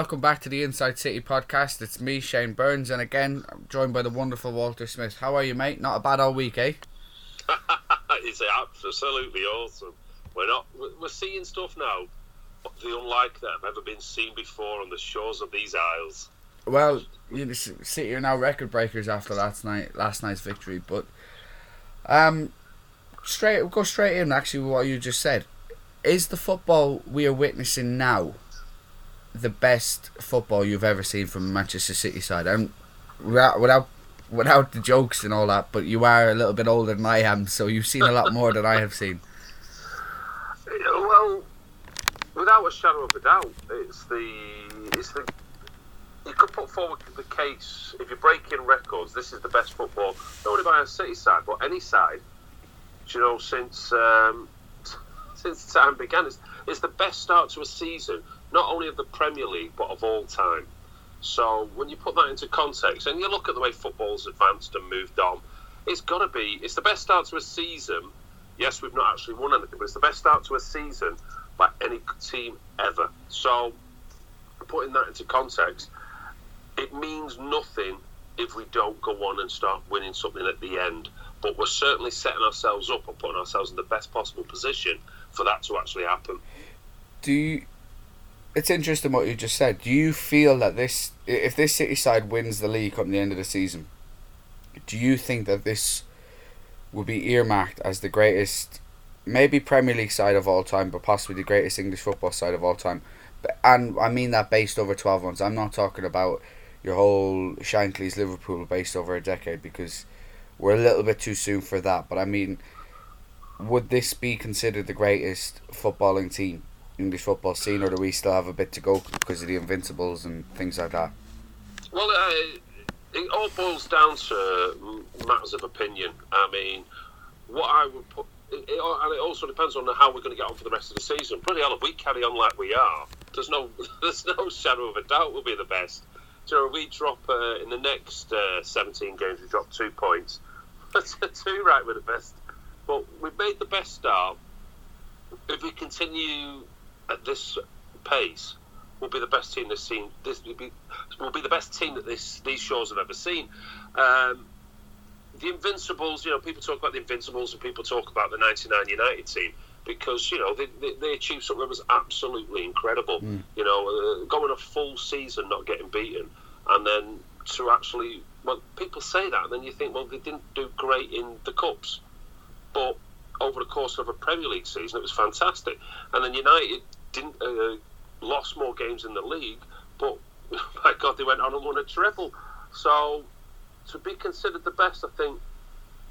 Welcome back to the Inside City podcast. It's me, Shane Burns, and again, I'm joined by the wonderful Walter Smith. How are you, mate? Not a bad old week, eh? it's absolutely awesome. We're not. We're seeing stuff now, the unlike that have ever been seen before on the shores of these isles. Well, you City are now record breakers after last night, last night's victory. But um, straight, go straight in. Actually, what you just said is the football we are witnessing now the best football you've ever seen from Manchester City side. And without without without the jokes and all that, but you are a little bit older than I am, so you've seen a lot more than I have seen. Well, without a shadow of a doubt, it's the it's the you could put forward the case if you're breaking records. This is the best football, not only by a City side, but any side. You know, since um, since time began, it's, it's the best start to a season not only of the Premier League but of all time. So when you put that into context and you look at the way football's advanced and moved on, it's got to be it's the best start to a season. Yes, we've not actually won anything, but it's the best start to a season by any team ever. So putting that into context, it means nothing if we don't go on and start winning something at the end. But we're certainly setting ourselves up and putting ourselves in the best possible position for that to actually happen. Do you, it's interesting what you just said. Do you feel that this, if this City side wins the league come the end of the season, do you think that this will be earmarked as the greatest, maybe Premier League side of all time, but possibly the greatest English football side of all time? And I mean that based over twelve months. I'm not talking about your whole Shankly's Liverpool based over a decade because we're a little bit too soon for that. But I mean, would this be considered the greatest footballing team English football scene, or do we still have a bit to go because of the Invincibles and things like that? Well, uh, it all boils down to matters of opinion. I mean, what I would put, it, it, and it also depends on how we're going to get on for the rest of the season. Pretty hell, if we carry on like we are, there's no, there's no shadow of a doubt we'll be the best. So we drop uh, in the next uh, 17 games, we drop two points. two right, we're the best. But we've made the best start. If we continue at this pace will be the best team this seen. This will be, will be the best team that this these shores have ever seen. Um, the Invincibles, you know, people talk about the Invincibles and people talk about the '99 United team because you know they, they, they achieved something that was absolutely incredible. Mm. You know, uh, going a full season not getting beaten, and then to actually, well, people say that, and then you think, well, they didn't do great in the cups, but over the course of a Premier League season, it was fantastic. And then United didn't uh, lost more games in the league, but my God, they went on and won a treble. So to be considered the best, I think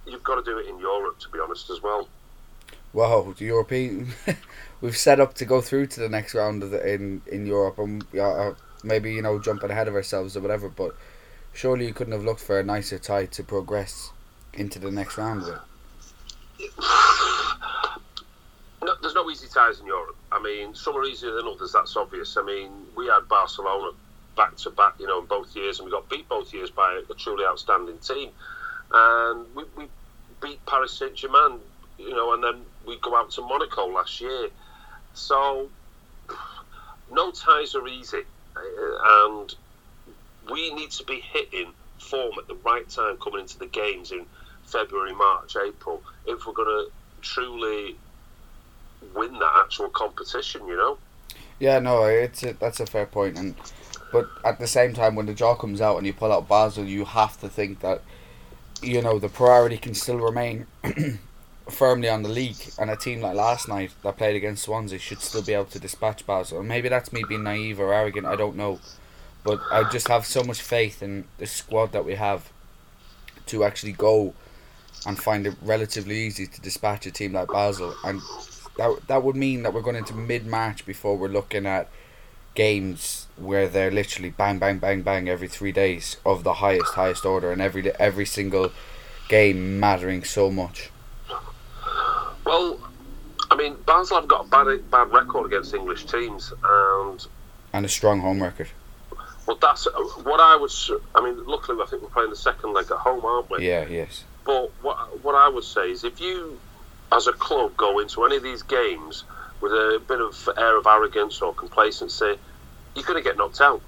you've got to do it in Europe, to be honest, as well. Wow, the European, we've set up to go through to the next round of the, in in Europe, and uh, maybe you know jumping ahead of ourselves or whatever. But surely you couldn't have looked for a nicer tie to progress into the next round with. No, there's no easy ties in Europe. I mean, some are easier than others. That's obvious. I mean, we had Barcelona back to back, you know, in both years, and we got beat both years by a truly outstanding team. And we, we beat Paris Saint Germain, you know, and then we go out to Monaco last year. So, no ties are easy, and we need to be hitting form at the right time coming into the games in February, March, April if we're going to truly win that actual competition. You know. Yeah, no, it's a, that's a fair point, and but at the same time, when the draw comes out and you pull out Basel, you have to think that you know the priority can still remain firmly on the league, and a team like last night that played against Swansea should still be able to dispatch Basel. And maybe that's me being naive or arrogant. I don't know, but I just have so much faith in the squad that we have to actually go and find it relatively easy to dispatch a team like Basel, and that that would mean that we're going into mid March before we're looking at games where they're literally bang bang bang bang every three days of the highest highest order, and every every single game mattering so much. Well, I mean, Basel have got a bad bad record against English teams, and and a strong home record. Well, that's uh, what I would. I mean, luckily, I think we're playing the second leg at home, aren't we? Yeah. Yes. But what what I would say is, if you, as a club, go into any of these games with a bit of air of arrogance or complacency, you're going to get knocked out.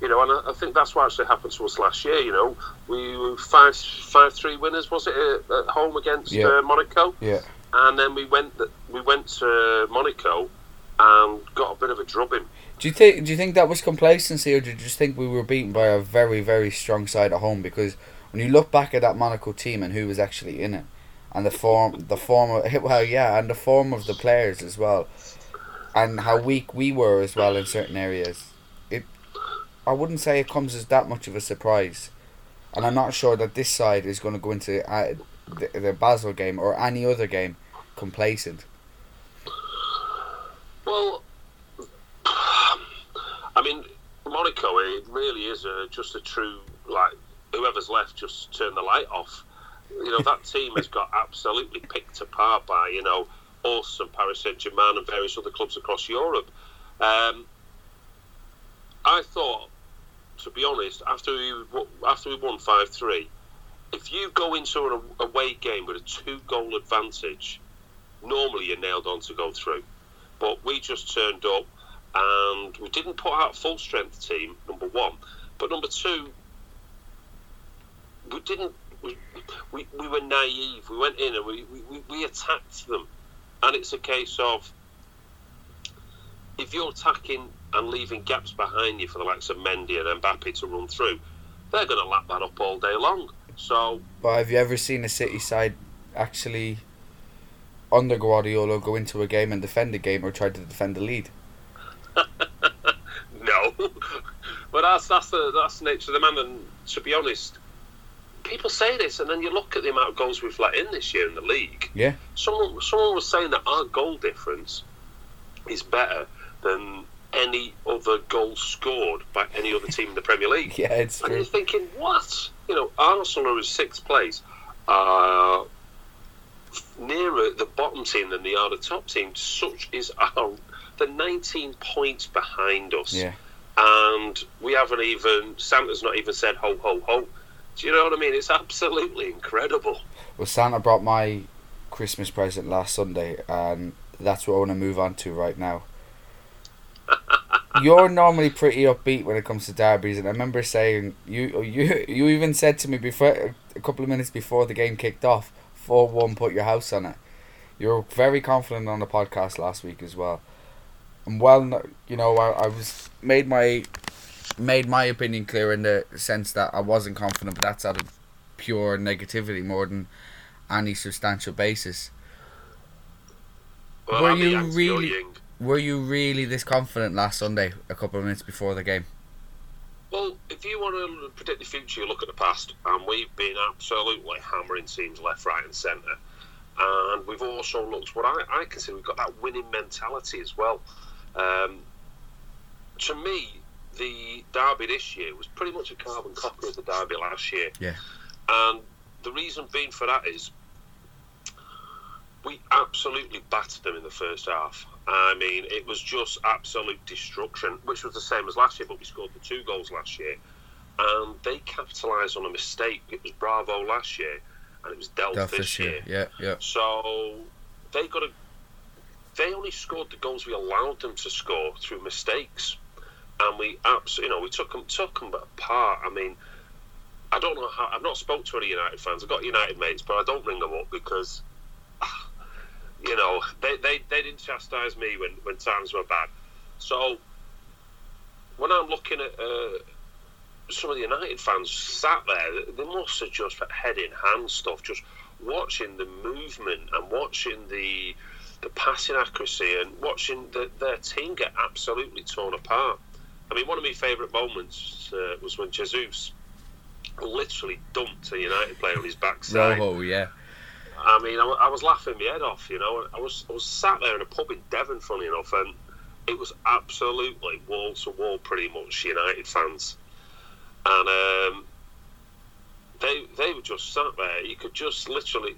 You know, and I, I think that's what actually happened to us last year. You know, we were five five three winners, was it at, at home against Yeah. uh, Monaco? Yeah. and then we went we went to Monaco and got a bit of a drubbing. Do you think? Do you think that was complacency, or do you just think we were beaten by a very, very strong side at home? Because when you look back at that Monaco team and who was actually in it, and the form, the form of well, yeah, and the form of the players as well, and how weak we were as well in certain areas, it, I wouldn't say it comes as that much of a surprise, and I'm not sure that this side is going to go into uh, the, the Basel game or any other game complacent. Well, I mean, Monaco, it really is a, just a true like whoever's left just turn the light off. You know that team has got absolutely picked apart by you know us and Paris Saint Germain and various other clubs across Europe. Um, I thought, to be honest, after we after we won five three, if you go into an away game with a two goal advantage, normally you're nailed on to go through. But we just turned up and we didn't put out full strength team, number one. But number two, we didn't. We, we, we were naive. We went in and we, we, we attacked them. And it's a case of if you're attacking and leaving gaps behind you for the likes of Mendy and Mbappe to run through, they're going to lap that up all day long. So But have you ever seen a City side actually under Guardiola go into a game and defend a game or try to defend a lead? no, but that's that's the that's the nature of the man. And to be honest, people say this, and then you look at the amount of goals we've let in this year in the league. Yeah. Someone someone was saying that our goal difference is better than any other goal scored by any other team in the Premier League. Yeah, it's And you're thinking, what? You know, Arsenal are in sixth place, are nearer the bottom team than they are the top team. Such is our. They're 19 points behind us. Yeah. And we haven't even. Santa's not even said ho, ho, ho. Do you know what I mean? It's absolutely incredible. Well, Santa brought my Christmas present last Sunday, and that's what I want to move on to right now. You're normally pretty upbeat when it comes to derbies, and I remember saying you you you even said to me before a couple of minutes before the game kicked off, four one, put your house on it. You were very confident on the podcast last week as well, and well, you know I, I was made my made my opinion clear in the sense that I wasn't confident, but that's out of pure negativity more than any substantial basis. Well, Were I'm you really-. Were you really this confident last Sunday, a couple of minutes before the game? Well, if you want to predict the future, you look at the past, and we've been absolutely hammering teams left, right, and centre. And we've also looked what I, I consider we've got that winning mentality as well. Um, to me, the derby this year was pretty much a carbon copy of the derby last year. Yeah. And the reason being for that is we absolutely battered them in the first half. I mean, it was just absolute destruction, which was the same as last year, but we scored the two goals last year. And they capitalised on a mistake. It was Bravo last year, and it was Delph, Delph this this year. year. Yeah, yeah. So they got a. They only scored the goals we allowed them to score through mistakes, and we absolutely, you know, we took them took them apart. I mean, I don't know how. I've not spoke to any United fans. I've got United mates, but I don't ring them up because, you know, they, they, they didn't chastise me when, when times were bad. So when I'm looking at uh, some of the United fans sat there, they must have just head in hand stuff, just watching the movement and watching the the passing accuracy and watching the, their team get absolutely torn apart. I mean, one of my favourite moments uh, was when Jesus literally dumped a United player on his backside. Rojo, yeah. I mean, I, I was laughing my head off. You know, I was I was sat there in a pub in Devon, funny enough, and it was absolutely wall to wall, pretty much United fans, and um, they they were just sat there. You could just literally,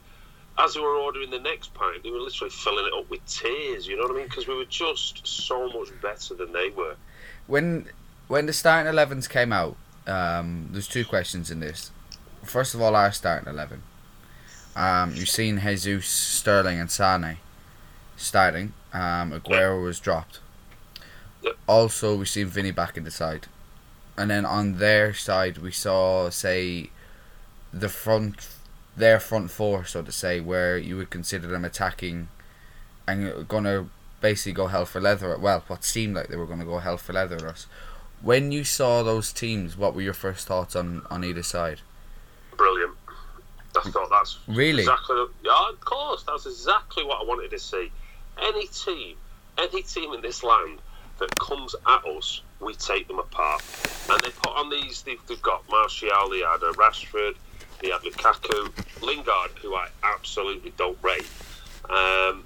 as they were ordering the next pint, they were literally filling it up with tears. You know what I mean? Because we were just so much better than they were. When when the starting 11s came out, um, there's two questions in this. First of all, our starting 11. Um, you've seen Jesus, Sterling, and Sane starting. Um, Aguero was dropped. Also, we've seen Vinny back in the side, and then on their side we saw say the front, their front four, so to say, where you would consider them attacking, and gonna basically go hell for leather. Well, what seemed like they were gonna go hell for leather at us. When you saw those teams, what were your first thoughts on on either side? Brilliant. I thought that's Really? exactly. Yeah, of course, that's exactly what I wanted to see. Any team, any team in this land that comes at us, we take them apart. And they put on these. They've, they've got Martial, they had uh, Rashford, they had Lukaku, Lingard, who I absolutely don't rate. Um,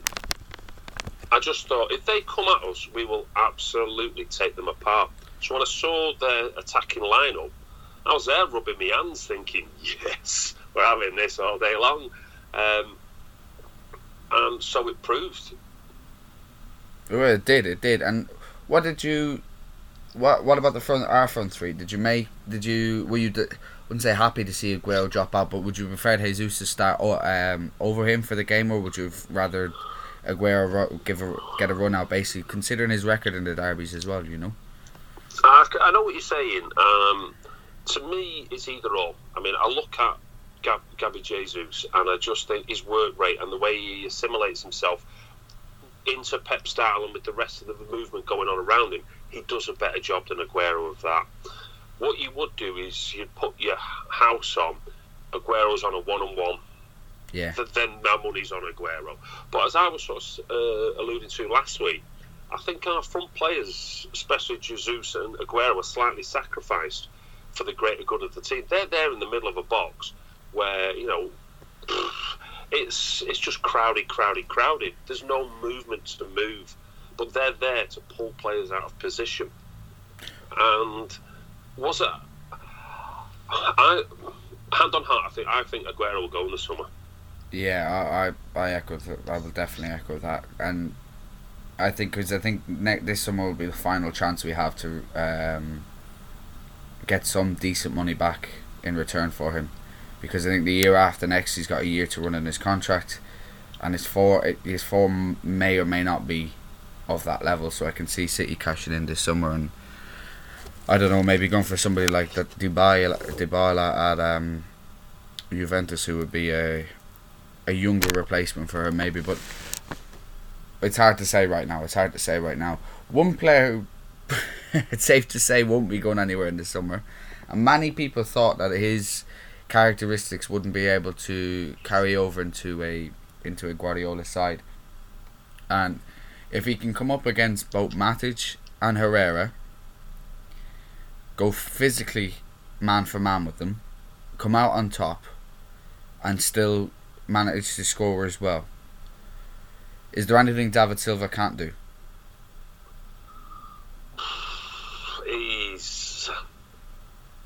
I just thought if they come at us, we will absolutely take them apart. So when I saw their attacking lineup, I was there rubbing my hands, thinking, "Yes, we're having this all day long." Um, and so it proved. Well, it did, it did. And what did you? What What about the front? Our front three? Did you make? Did you? Were you? Wouldn't say happy to see Aguero drop out, but would you prefer Jesus to start um, over him for the game, or would you rather Aguero give a, get a run out? Basically, considering his record in the derbies as well, you know. I, I know what you're saying. Um, to me, it's either or. I mean, I look at Gab, Gabby Jesus and I just think his work rate and the way he assimilates himself into Pep style and with the rest of the movement going on around him, he does a better job than Aguero of that. What you would do is you'd put your house on, Aguero's on a one on one, Yeah. th- then my money's on Aguero. But as I was sort of uh, alluding to last week, I think our front players, especially Jesus and Aguero, are slightly sacrificed for the greater good of the team. They're there in the middle of a box where you know it's it's just crowded, crowded, crowded. There's no movement to move, but they're there to pull players out of position. And was it? I hand on heart, I think I think Aguero will go in the summer. Yeah, I I, I echo. That. I will definitely echo that, and I think because I think ne- this summer will be the final chance we have to um, get some decent money back in return for him, because I think the year after next he's got a year to run in his contract, and his form his form may or may not be of that level. So I can see City cashing in this summer and. I don't know, maybe going for somebody like that Dybala, Dybala at um, Juventus, who would be a a younger replacement for her maybe but it's hard to say right now it's hard to say right now. One player it's safe to say won't be going anywhere in the summer. And many people thought that his characteristics wouldn't be able to carry over into a into a Guardiola side. And if he can come up against both Matic and Herrera go physically man for man with them come out on top and still manage to score as well. Is there anything David Silva can't do? he's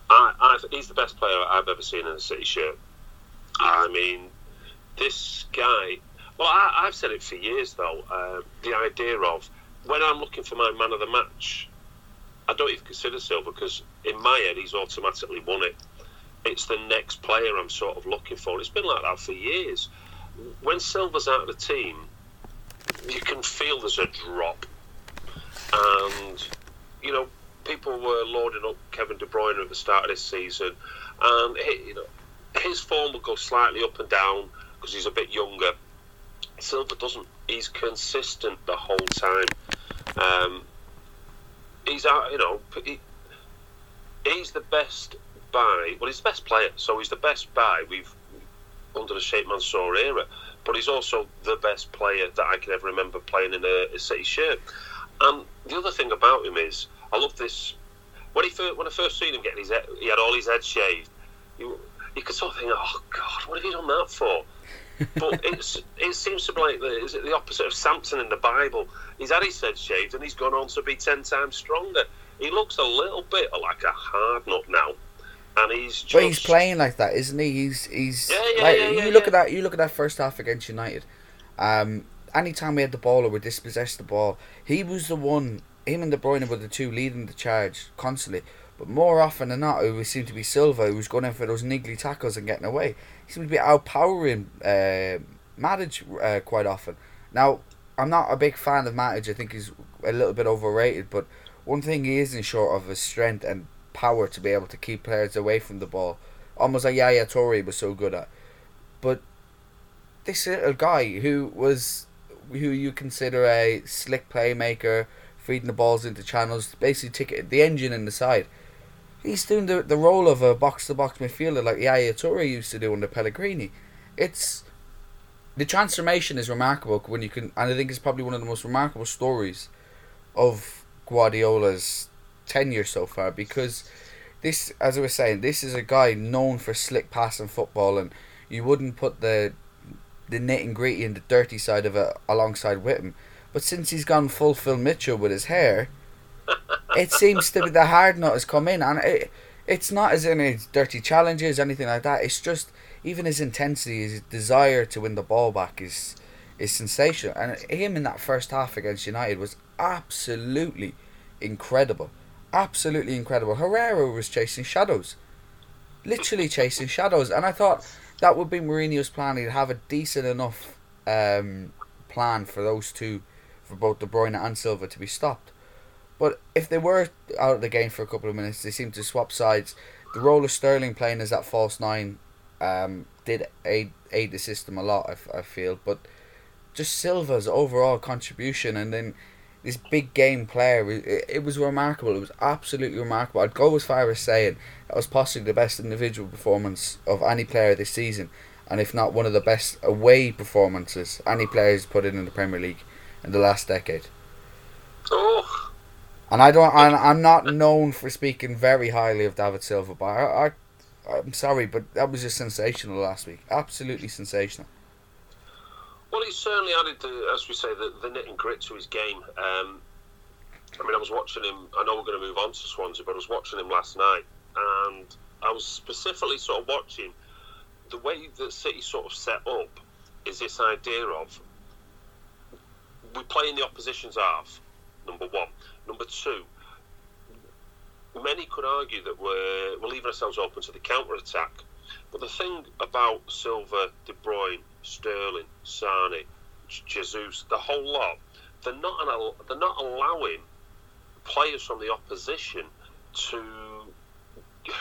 I, I, he's the best player I've ever seen in a City shirt. I mean, this guy. Well, I, I've said it for years though. Uh, the idea of when I'm looking for my man of the match, I don't even consider Silva because in my head he's automatically won it. It's the next player I'm sort of looking for. It's been like that for years. When Silva's out of the team, you can feel there's a drop, and you know people were lauding up Kevin De Bruyne at the start of this season, and he, you know his form will go slightly up and down because he's a bit younger. Silva doesn't. He's consistent the whole time. Um, he's out. You know, he, he's the best buy. Well, he's the best player, so he's the best buy we've under the Sheikh Mansour era. But he's also the best player that I can ever remember playing in a, a City shirt. And the other thing about him is, I love this. When he first, when I first seen him getting his, head, he had all his head shaved. You, you could sort of think, oh God, what have you done that for? but it's it seems to be like the, is it the opposite of Samson in the Bible? He's had his head shaved and he's gone on to be ten times stronger. He looks a little bit like a hard nut now, and he's just. But he's playing like that, isn't he? He's he's Yeah, yeah, like yeah, yeah, you look at that. You look at that first half against United. Um, anytime we had the ball or we dispossessed the ball, he was the one. Him and De Bruyne were the two leading the charge constantly. But more often than not, it would seem to be Silva who was going in for those niggly tackles and getting away. He seemed to be outpowering uh, Matic uh, quite often. Now, I'm not a big fan of Matic. I think he's a little bit overrated. But one thing he isn't short of is strength and power to be able to keep players away from the ball, almost like Yaya Toure was so good at. But this little guy who was who you consider a slick playmaker, feeding the balls into channels, basically ticket the engine in the side. He's doing the the role of a box to box midfielder like Yaya Toure used to do under Pellegrini. It's the transformation is remarkable when you can, and I think it's probably one of the most remarkable stories of Guardiola's tenure so far because this, as I was saying, this is a guy known for slick passing football, and you wouldn't put the the nit and gritty and the dirty side of it alongside with him. But since he's gone full Phil Mitchell with his hair, it seems to be the hard nut has come in, and it, it's not as in his dirty challenges, anything like that. It's just even his intensity, his desire to win the ball back is is sensational. And him in that first half against United was absolutely incredible, absolutely incredible. Herrera was chasing shadows, literally chasing shadows, and I thought that would be Mourinho's plan. He'd have a decent enough um, plan for those two, for both De Bruyne and Silva to be stopped. But if they were out of the game for a couple of minutes, they seemed to swap sides. The role of Sterling playing as that false nine um, did aid aid the system a lot. I, I feel, but just Silva's overall contribution and then this big game player, it, it was remarkable. It was absolutely remarkable. I'd go as far as saying that was possibly the best individual performance of any player this season, and if not one of the best away performances any player has put in in the Premier League in the last decade. Oh. And I don't. I'm, I'm not known for speaking very highly of David Silva, but I, I I'm sorry, but that was just sensational last week. Absolutely sensational. Well, he certainly added, the, as we say, the, the nit and grit to his game. Um, I mean, I was watching him. I know we're going to move on to Swansea, but I was watching him last night, and I was specifically sort of watching the way that City sort of set up. Is this idea of we play in the opposition's half? Number one. Number two, many could argue that we're, we're leaving ourselves open to the counter attack. But the thing about Silva, De Bruyne, Sterling, Sane, Jesus, the whole lot, they're not an, they're not allowing players from the opposition to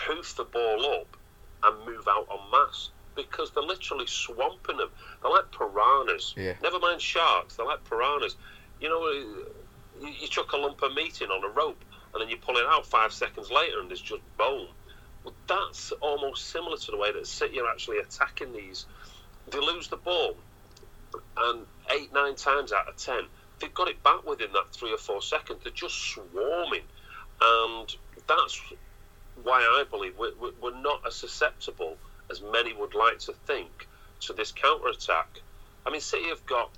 hoof the ball up and move out en masse because they're literally swamping them. They're like piranhas. Yeah. Never mind sharks. They're like piranhas. You know, uh, you, you chuck a lump of meat in on a rope and then you pull it out five seconds later and there's just bone. Well, that's almost similar to the way that City are actually attacking these. They lose the ball, and eight, nine times out of ten, they've got it back within that three or four seconds. They're just swarming, and that's why I believe we're, we're not as susceptible as many would like to think to this counter attack. I mean, City have got,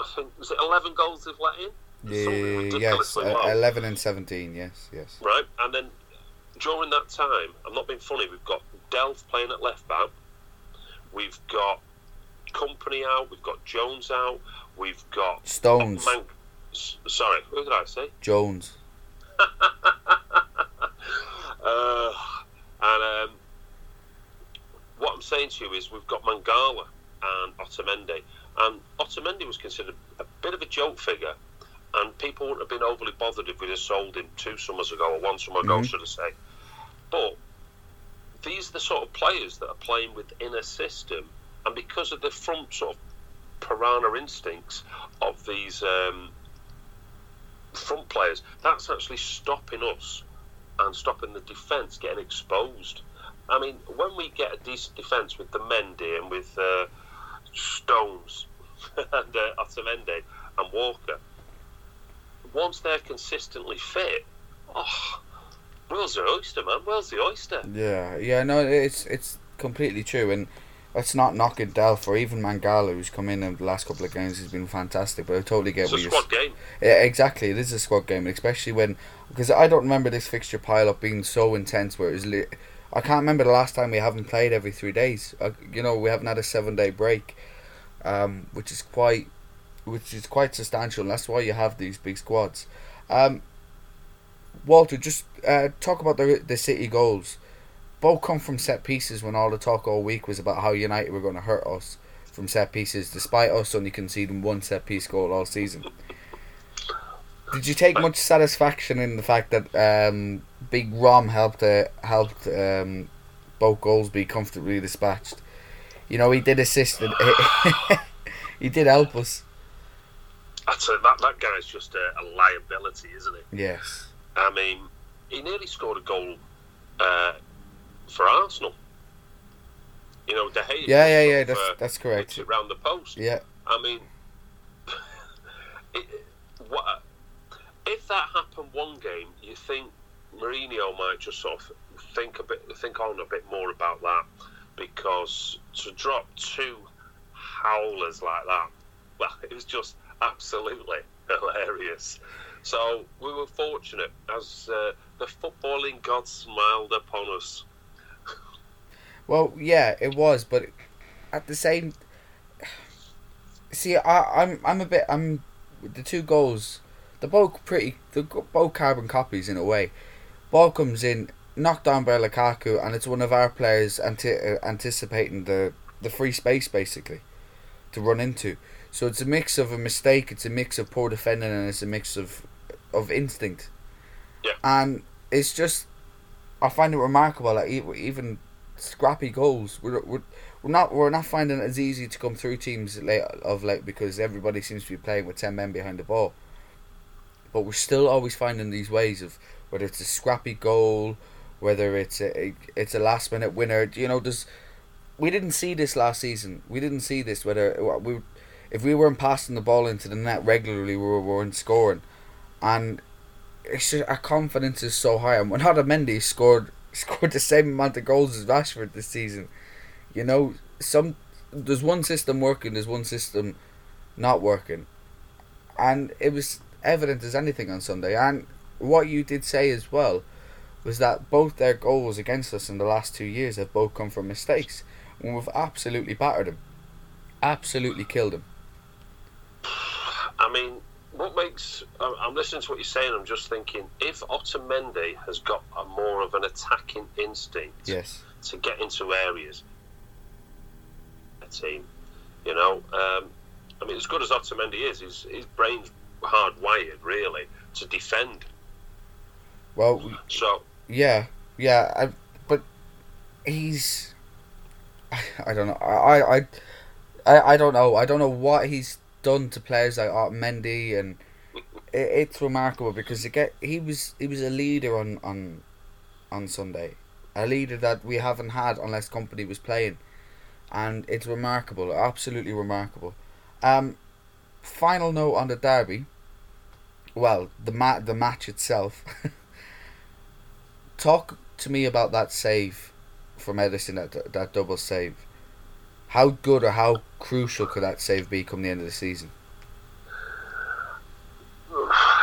I think, was it 11 goals they've let in? Yeah, yes, uh, 11 and 17, yes, yes. Right, and then during that time, I'm not being funny, we've got Delph playing at left back, we've got Kompany out, we've got Jones out, we've got Stones. Man- sorry, who did I say? Jones. uh, and um, what I'm saying to you is we've got Mangala and Otamendi, and Otamendi was considered a bit of a joke figure and people wouldn't have been overly bothered if we'd have sold him two summers ago or one summer ago, mm-hmm. should I say. But these are the sort of players that are playing within a system, and because of the front sort of piranha instincts of these um, front players, that's actually stopping us and stopping the defence getting exposed. I mean, when we get a decent defence with the Mendy and with uh, Stones and uh, and Walker, once they're consistently fit, oh, world's the oyster, man. Where's the oyster. Yeah, yeah, no, it's it's completely true, and let's not knock it Delph or even Mangala, who's come in in the last couple of games, has been fantastic. But I totally get it's what a you're. squad game. Yeah, exactly. It is a squad game, especially when because I don't remember this fixture pile up being so intense where it was. Li- I can't remember the last time we haven't played every three days. Uh, you know, we haven't had a seven day break, um, which is quite which is quite substantial, and that's why you have these big squads. Um, Walter, just uh, talk about the the City goals. Both come from set pieces when all the talk all week was about how United were going to hurt us from set pieces, despite us only conceding one set piece goal all season. Did you take much satisfaction in the fact that um, Big Rom helped uh, helped um, both goals be comfortably dispatched? You know, he did assist. And he did help us. That's a, that that guy's just a, a liability, isn't he? Yes. I mean, he nearly scored a goal uh, for Arsenal. You know, De Gea. Yeah, yeah, yeah. That's uh, that's correct. puts it round the post. Yeah. I mean, it, what if that happened one game? You think Mourinho might just sort of think a bit, think on a bit more about that, because to drop two howlers like that, well, it was just absolutely hilarious. So we were fortunate as uh, the footballing god smiled upon us. Well, yeah, it was, but at the same, see, I, I'm, I'm a bit, I'm, the two goals, they're both pretty, they're both carbon copies in a way. Ball comes in, knocked down by Lukaku, and it's one of our players anti- uh, anticipating the, the free space basically, to run into. So it's a mix of a mistake, it's a mix of poor defending, and it's a mix of, of instinct. Yeah. And it's just, I find it remarkable that e- even scrappy goals. We're, we're, we're not we're not finding it as easy to come through teams late of late because everybody seems to be playing with ten men behind the ball. But we're still always finding these ways of whether it's a scrappy goal, whether it's a it's a last minute winner. You know, does we didn't see this last season. We didn't see this whether we if we weren't passing the ball into the net regularly, we were, weren't scoring, and it's just, our confidence is so high. And when Otamendi scored scored the same amount of goals as Rashford this season. You know, some there's one system working, there's one system not working, and it was evident as anything on Sunday. And what you did say as well was that both their goals against us in the last two years have both come from mistakes, and we've absolutely battered them, absolutely killed them. I mean, what makes I'm listening to what you're saying. I'm just thinking if Otamendi has got a more of an attacking instinct Yes. to get into areas, a team, you know, um, I mean, as good as Otamendi is, his his brain's hardwired really to defend. Well, So Yeah, yeah, I, but he's, I don't know, I, I, I, I don't know, I don't know what he's done to players like Otamendi, and it, it's remarkable because he was he was a leader on on, on Sunday, a leader that we haven't had unless Kompany was playing, and it's remarkable, absolutely remarkable. Um, final note on the derby. Well, the ma- the match itself. talk to me about that save from Ederson, that that double save. How good or how crucial could that save be come the end of the season?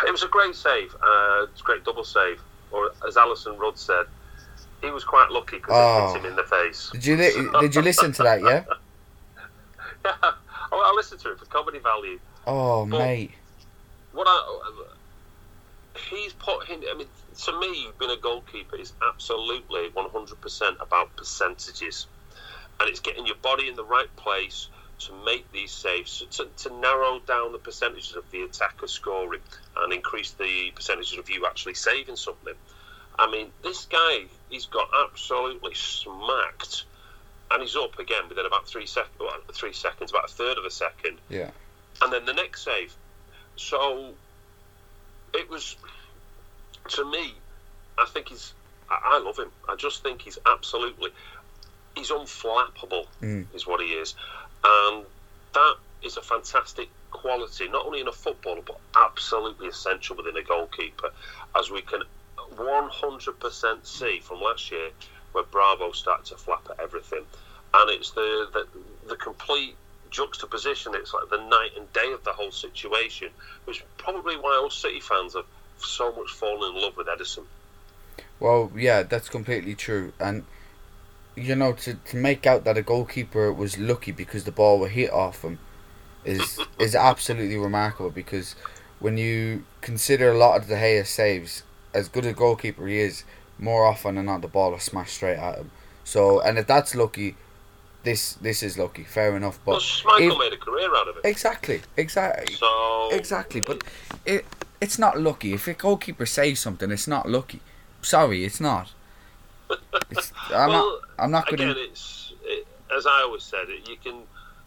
it was a great save. Uh, it's a great double save. Or as Alison Rudd said, he was quite lucky because Oh. it hit him in the face. Did you li- did you listen to that? Yeah. Yeah, I, I listened to it for comedy value. Oh But- mate. What I, he's put him. I mean, to me, being a goalkeeper is absolutely one hundred percent about percentages, and it's getting your body in the right place to make these saves, to, to narrow down the percentages of the attacker scoring and increase the percentages of you actually saving something. I mean, this guy, he's got absolutely smacked, and he's up again within about three seconds. Well, three seconds, about a third of a second Yeah. and then the next save. So it was to me. I think he's. I, I love him. I just think he's absolutely. He's unflappable, Mm. is what he is, and that is a fantastic quality, not only in a footballer but absolutely essential within a goalkeeper, as we can 100% see from last year where Bravo started to flap at everything, and it's the the, the complete juxtaposition. It's like the night and day of the whole situation, which is probably why all City fans have so much fallen in love with Ederson. Well, yeah, that's completely true. And you know, to, to make out that a goalkeeper was lucky because the ball was hit off him is is absolutely remarkable. Because when you consider a lot of De Gea saves, as good a goalkeeper he is, more often than not the ball is smashed straight at him. So, and if that's lucky, this this is lucky. Fair enough, Well, but Schmeichel if- made a career out of it. exactly, exactly, So exactly. But it it's not lucky. If a goalkeeper saves something, it's not lucky. Sorry, it's not. It's, I'm well, not. I'm not going to. it's it, as I always said, it, you can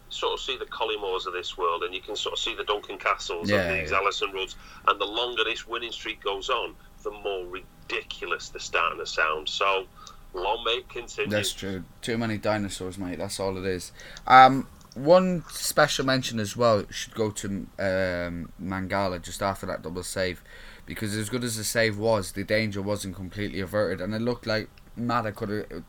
sort of see the Collymores of this world, and you can sort of see the Duncan Castles Yeah, and these yeah. Alison Rudds. And the longer this winning streak goes on, the more ridiculous they're starting to sound. So long may it continue. That's true. Too many dinosaurs, mate. That's all it is. Um, one special mention as well should go to um, Mangala just after that double save, because as good as the save was, the danger wasn't completely averted, and it looked like Matt could have.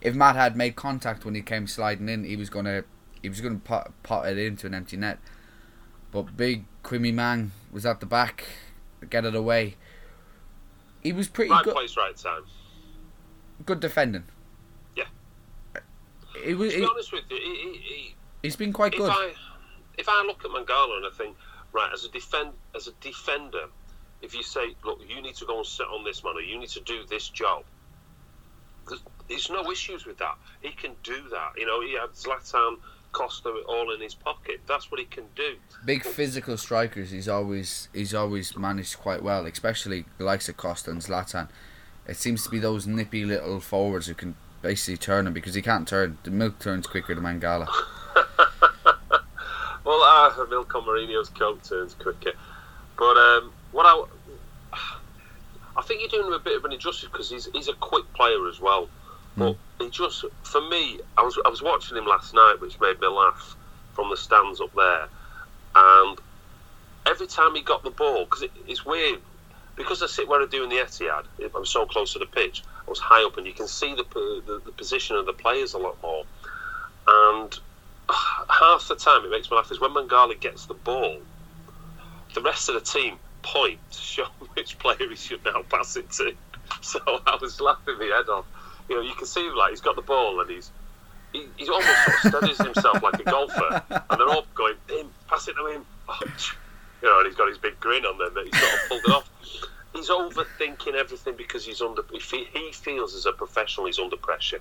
If Matt had made contact when he came sliding in, he was gonna he was gonna pot, pot it into an empty net. But big Quimmy Man was at the back, get it away. He was pretty right good place, right time. good defending. Yeah. He was. To be He, honest with you, he, he, he's been quite if good. I if I look at Mangala and I think, right, as a defend as a defender, if you say, look, you need to go and sit on this man, or you need to do this job, there's, no issues with that. He can do that. You know, he had Zlatan, Costa all in his pocket. That's what he can do. Big physical strikers. He's always he's always managed quite well, especially the likes of Costa and Zlatan. It seems to be those nippy little forwards who can basically turn him because he can't turn. The milk turns quicker than Mangala. Well, uh, Milko Mourinho's coat turns quicker. But um, what I, I think you're doing him a bit of an injustice because he's he's a quick player as well. But mm. he just, for me, I was I was watching him last night, which made me laugh from the stands up there, and every time he got the ball, because it, it's weird, because I sit where I do in the Etihad, I'm so close to the pitch. I was high up, and you can see the the, the position of the players a lot more, and half the time it makes me laugh is when Mangala gets the ball, the rest of the team point to show which player he should now pass it to. So I was laughing my head off. You know, you can see like he's got the ball and he's he, he's almost sort of steadies himself like a golfer, and they're all going him, pass it to him. Oh, you know, and he's got his big grin on them that he's sort of pulled it off. He's overthinking everything because he's under. He he feels as a professional he's under pressure,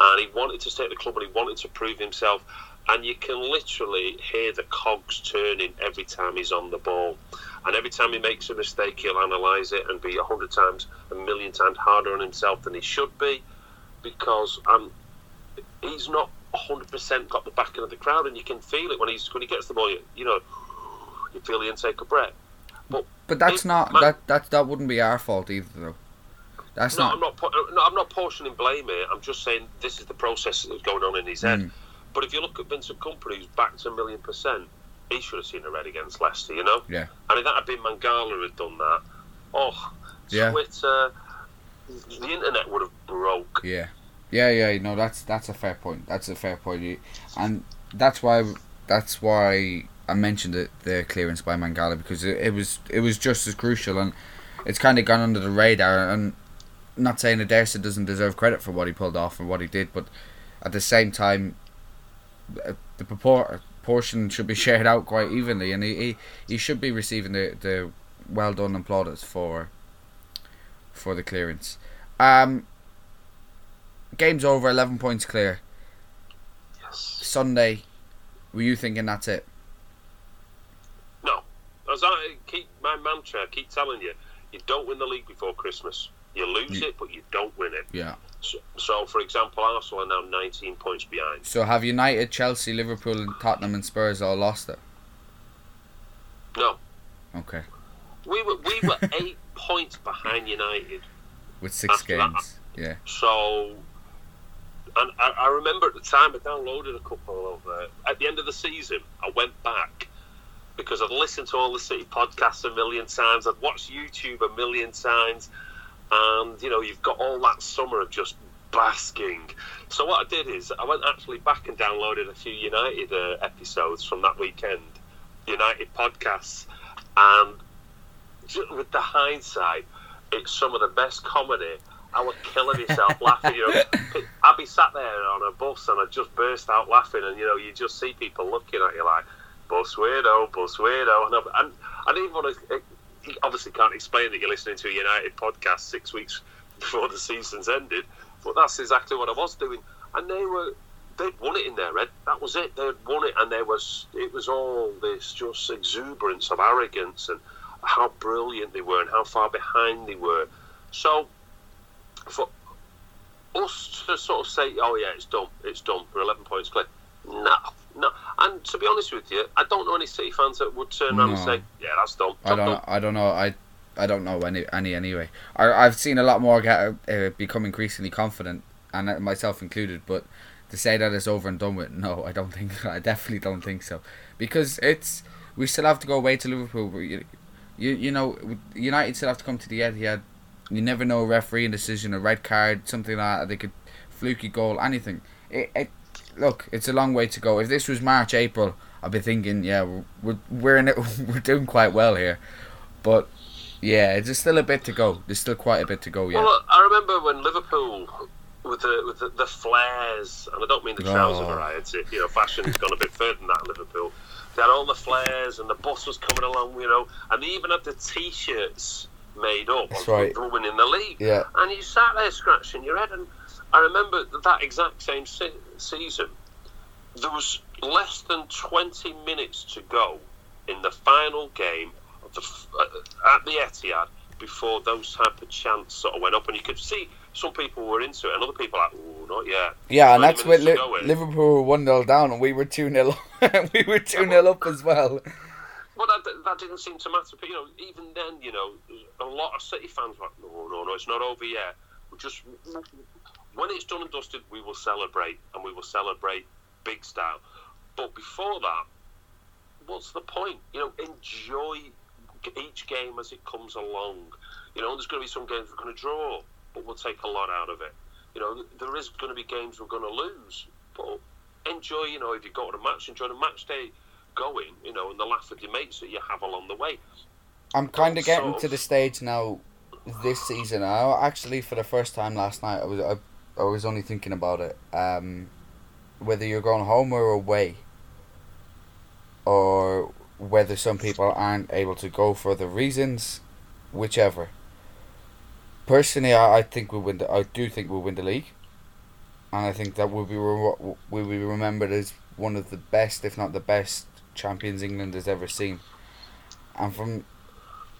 and he wanted to stay at the club and he wanted to prove himself. And you can literally hear the cogs turning every time he's on the ball. And every time he makes a mistake, he'll analyse it and be a hundred times, a million times harder on himself than he should be, because um, he's not hundred percent got the backing of the crowd, and you can feel it when he's when he gets the ball. You, you know, you feel the intake of breath. But But that's If not Man- that that that wouldn't be our fault either, though. That's no, not. I'm not. po- No, I'm not portioning blame here. I'm just saying this is the process that's going on in his head. Mm. But if you look at Vincent Kompany, who's backed a million percent, he should have seen a red against Leicester, you know. Yeah. And if that had been Mangala who had done that, oh, Yeah. Twitter, the internet would have broke. Yeah, yeah, yeah. No, that's that's a fair point. That's a fair point, and that's why that's why I mentioned it, the clearance by Mangala because it, it was it was just as crucial, and it's kind of gone under the radar. And not saying that Dersa doesn't deserve credit for what he pulled off and what he did, but at the same time, uh, the propor- portion should be shared out quite evenly, and he he, he should be receiving the the well done and plaudits for for the clearance. Um, game's over, eleven points clear. Yes. Sunday, were you thinking that's it? No. As I keep my mantra, I keep telling you, you don't win the league before Christmas. You lose Yeah. it, but you don't win it. Yeah. So, so, for example, Arsenal are now 19 points behind. So have United, Chelsea, Liverpool, and Tottenham and Spurs all lost it? No, Okay, we were we were eight points behind United. with six After that- games. Yeah. So, and I, I remember at the time I downloaded a couple of. Uh, at the end of the season, I went back because I'd listened to all the City podcasts a million times. I'd watched YouTube a million times, and you know you've got all that summer of just basking. So what I did is I went actually back and downloaded a few United uh, episodes from that weekend, United podcasts, and with the hindsight, it's some of the best comedy. I was killing myself laughing. You know, I'd be sat there on a bus and I'd just burst out laughing, and you know, you just see people looking at you like, "Bus weirdo, bus weirdo," and, I- and I didn't want to. Obviously can't explain that you're listening to a United podcast six weeks before the season's ended, but that's exactly what I was doing, and they were they'd won it in their head. That was it. They'd won it, and there was it was all this just exuberance of arrogance and how brilliant they were and how far behind they were. So for us to sort of say, "Oh yeah, it's done, it's done," we're eleven points clear. No, no. And to be honest with you, I don't know any City fans that would turn around and say, "Yeah, that's done." I don't. done." I don't know. I. I don't know any. Any anyway. I, I've seen a lot more get uh, become increasingly confident, and uh, myself included. But to say that it's over and done with, no, I don't think. I definitely don't think so, because it's we still have to go away to Liverpool. You, you, know, United still have to come to the Etihad. You never know a referee decision, a red card, something like that. They could fluky goal, anything. It, it, look, it's a long way to go. If this was March, April, I'd be thinking, yeah, we're we're, in it. We're doing quite well here, but yeah, there's still a bit to go. There's still quite a bit to go yet. Well, I remember when Liverpool with the with the, the flares, and I don't mean the oh. trouser Oh. variety. You know, fashion's gone a bit further than that Liverpool. They had all the flares, and the bus was coming along. You know, and they even had the T-shirts made up That's right. people winning the league. Yeah. And you sat there scratching your head, and I remember that exact same se- season. There was less than 20 minutes to go in the final game of the, f- uh, at the Etihad before those type of chants sort of went up, and you could see some people were into it, and other people like, "Oh, not yet." Yeah, and that's when Li- to go in. Liverpool were one 0 down, and we were two 0 We were two 0 up as well. Well, that, that didn't seem to matter. But you know, even then, you know, a lot of City fans were like, "No, no, no, it's not over yet." We just when it's done and dusted, we will celebrate, and we will celebrate big style. But before that, what's the point? You know, enjoy each game as it comes along. You know, there's going to be some games we're going to draw, but we'll take a lot out of it. You know, there is going to be games we're going to lose, but enjoy. You know, if you go to a match, enjoy the match day going. You know, and the laugh with your mates that you have along the way. I'm kind of getting Sort to the stage now this season. I actually, for the first time last night, I was I, I was only thinking about it. Um, whether you're going home or away, or whether some people aren't able to go for the reasons, whichever. Personally, I, I think we win. The, I do think we'll win the league, and I think that we'll be re- we'll be remembered as one of the best, if not the best, champions England has ever seen. And from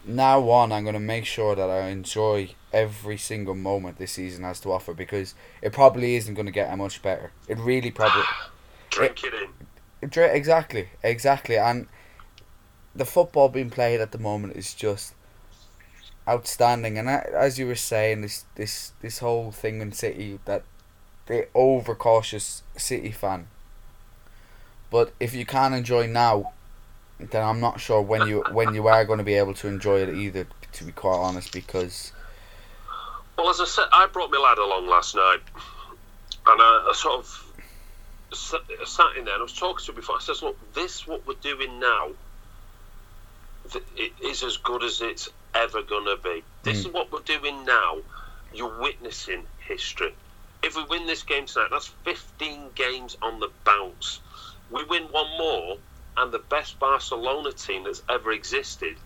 now on, I'm going to make sure that I enjoy every single moment this season has to offer because it probably isn't going to get much better. It really probably. Drink it in. Dre- Exactly, exactly. And the football being played at the moment is just outstanding. And as you were saying, this this this whole thing in City that the overcautious City fan. But if you can't enjoy now, then I'm not sure when you when you are going to be able to enjoy it either. To be quite honest, because Well, as I said, I brought my lad along last night, and I, I sort of sat, sat in there and I was talking to him before. I says, "Look, this what we're doing now it is as good as it's ever gonna be. This hmm. is what we're doing now. You're witnessing history. If we win this game tonight, that's 15 games on the bounce. We win one more, and the best Barcelona team that's ever existed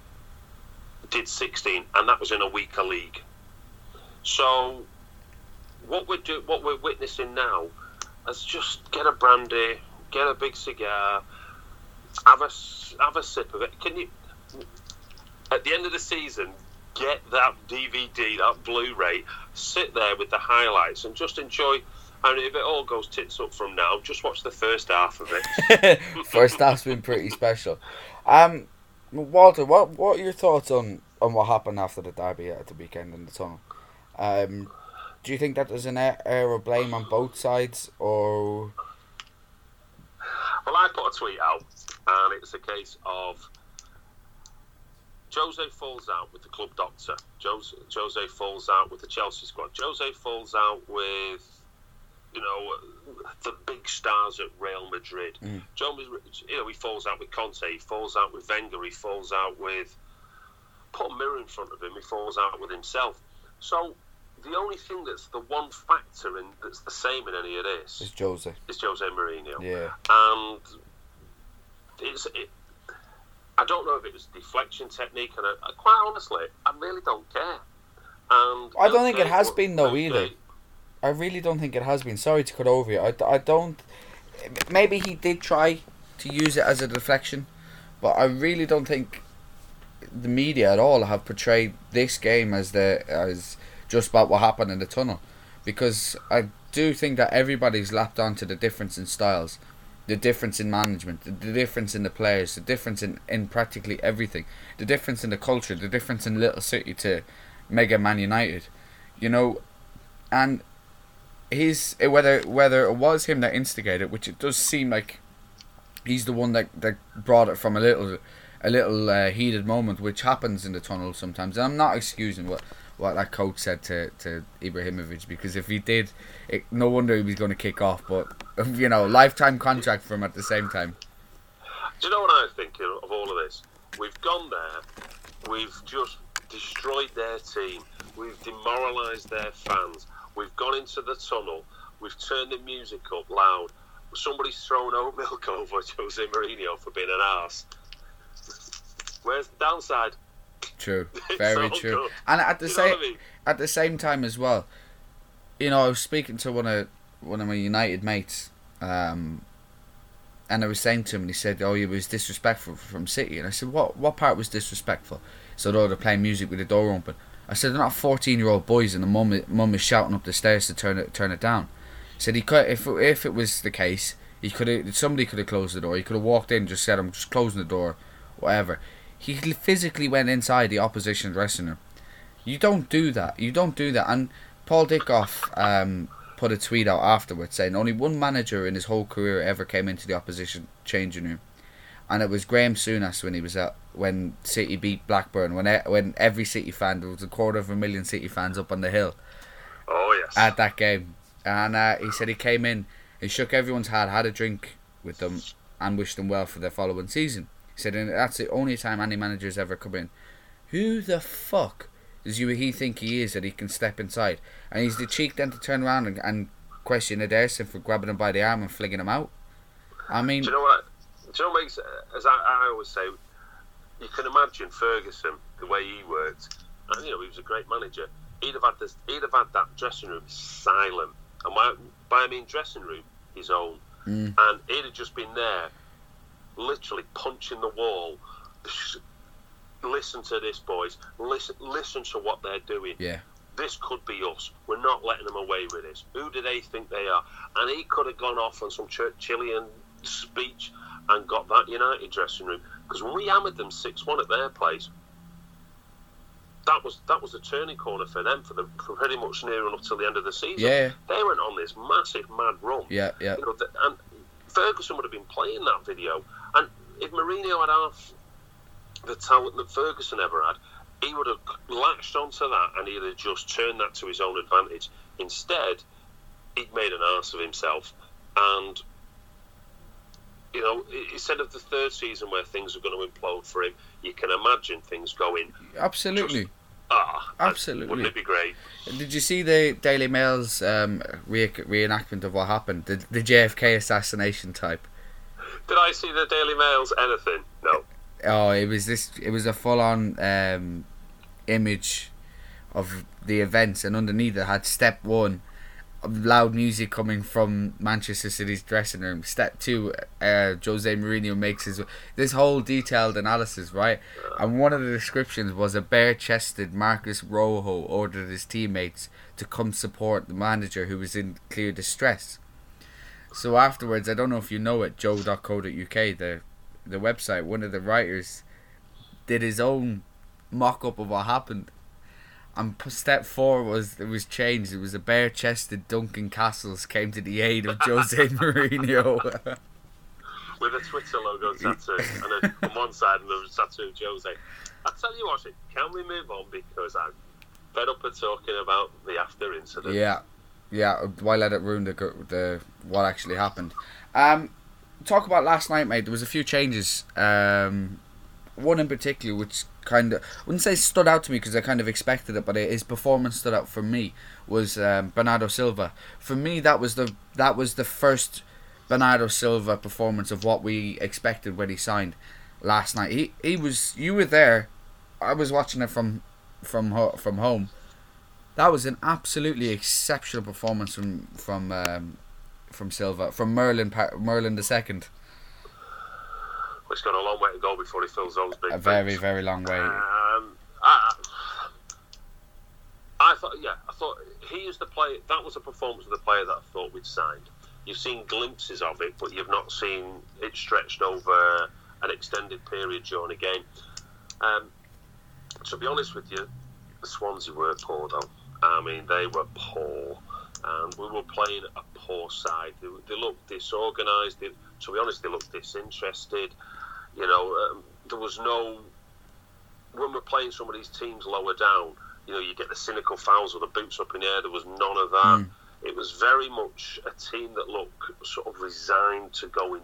did 16, and that was in a weaker league. So, what we're do, what we're witnessing now, is just get a brandy, get a big cigar, have a have a sip of it. Can you? At the end of the season, get that DVD, that Blu-ray, sit there with the highlights, and just enjoy. And if it all goes tits up from now, just watch the first half of it. First half's been pretty special. Um, Walter, what what are your thoughts on, on what happened after the derby at the weekend in the tunnel? Um, do you think that there's an air, of blame on both sides, or Well, I put a tweet out, and it's a case of Jose falls out with the club doctor. Jose, Jose falls out with the Chelsea squad. Jose falls out with, you know, the big stars at Real Madrid. Mm. Jose, you know, he falls out with Conte. He falls out with Wenger. He falls out with. Put a mirror in front of him. He falls out with himself. So the only thing that's the one factor in that's the same in any of this is Jose? is Jose Mourinho Yeah, and it's it, I don't know if it was deflection technique, and I, I- quite honestly, I really don't care. And I don't think it has been though either. I really don't think it has been. Sorry to cut over you. I, I don't. Maybe he did try to use it as a deflection, but I really don't think the media at all have portrayed this game as the as just about what happened in the tunnel, because I do think that everybody's lapped onto the difference in styles, the difference in management, the, the difference in the players, the difference in, in practically everything, the difference in the culture, the difference in Little City to Mega Man United, you know, and he's whether whether it was him that instigated, which it does seem like he's the one that, that brought it from a little a little uh, heated moment, which happens in the tunnel sometimes. And I'm not excusing what what that coach said to, to Ibrahimovic because if he did, it, no wonder he was going to kick off. But you know, lifetime contract for him at the same time. Do you know what I think of all of this? We've gone there, we've just destroyed their team, we've demoralised their fans, we've gone into the tunnel, we've turned the music up loud. Somebody's thrown oat milk over Jose Mourinho for being an ass. Where's the downside? True, very true. And at the You same I mean? at the same time as well, you know, I was speaking to one of one of my United mates, um, and I was saying to him, and he said, "Oh, he was disrespectful from City," and I said, "What? What part was disrespectful?" So they're playing music with the door open. I said, "They're not fourteen-year-old boys, and the mum mum is shouting up the stairs to turn it turn it down." He said he could if if it was the case, he could have somebody could have closed the door. He could have walked in, and just said, "I'm just closing the door," whatever. He physically went inside the opposition dressing room. You don't do that. You don't do that. And Paul Dickov um, put a tweet out afterwards saying only one manager in his whole career ever came into the opposition changing room, and it was Graham Souness when he was at when City beat Blackburn. When when every City fan there was a quarter of a million City fans up on the hill Oh yes. at that game, and uh, he said he came in, he shook everyone's hand, had a drink with them, and wished them well for their following season. Said, and that's the only time any manager's ever come in. Who the fuck does you he think he is that he can step inside? And he's the cheek then to turn around and, and question Ederson for grabbing him by the arm and flinging him out. I mean, Do you know what? Do you know what makes as I, I always say, you can imagine Ferguson the way he worked, and you know he was a great manager. He'd have had this. He'd have had that dressing room silent, and by, by I mean dressing room his own, Mm. and he'd have just been there, literally punching the wall. Listen to this, boys. Listen, listen to what they're doing yeah, this could be us. We're not letting them away with this. Who do they think they are? And he could have gone off on some Churchillian speech and got that United dressing room. Because when we hammered them six one at their place, that was that was a turning corner for them for the for pretty much near enough till the end of the season. yeah, They went on this massive mad run. yeah, yeah. You know, and Ferguson would have been playing that video. And if Mourinho had half the talent that Ferguson ever had, he would have latched onto that and he'd have just turned that to his own advantage. Instead, he'd made an ass of himself. And, you know, instead of the third season where things are going to implode for him, you can imagine things going, Absolutely. ah, Absolutely. Wouldn't it be great? Did you see the Daily Mail's um, re- reenactment of what happened? The, the JFK assassination type. Did I see the Daily Mail's anything? No. Oh, it was this. It was a full-on um, image of the events, and underneath it had step one, loud music coming from Manchester City's dressing room. Step two, uh, Jose Mourinho makes his this whole detailed analysis, right? And one of the descriptions was a bare-chested Marcos Rojo ordered his teammates to come support the manager who was in clear distress. So afterwards, I don't know if you know it, joe.co.uk, the the website, one of the writers did his own mock up of what happened. And step four was it was changed. It was a bare chested Duncan Castles came to the aid of Jose Mourinho. with a Twitter logo tattoo, and then on one side and the tattoo of Jose. I tell you what, can we move on because I'm fed up of talking about the after incident. yeah, yeah. Why let it ruin the the what actually happened? Um, talk about last night, mate. There was a few changes. Um, one in particular which kind of wouldn't say stood out to me because I kind of expected it, but his performance stood out for me was um, Bernardo Silva. For me, that was the that was the first Bernardo Silva performance of what we expected when he signed last night. He he was you were there. I was watching it from from from home. That was an absolutely exceptional performance from from um, from Silva, from Merlin Merlin the second. He's got a long way to go before he fills those big A very very long way. Um, I, I thought, yeah, I thought he is the player. That was a performance of the player that I thought we'd signed. You've seen glimpses of it, but you've not seen it stretched over an extended period during a game. Um, to be honest with you, the Swansea were poor though. I mean, they were poor, and we were playing a poor side. They, they looked disorganised. They, to be honest, they looked disinterested. You know, um, there was no when we're playing some of these teams lower down, you know, you get the cynical fouls or the boots up in the air. There was none of that. Mm. It was very much a team that looked sort of resigned to going,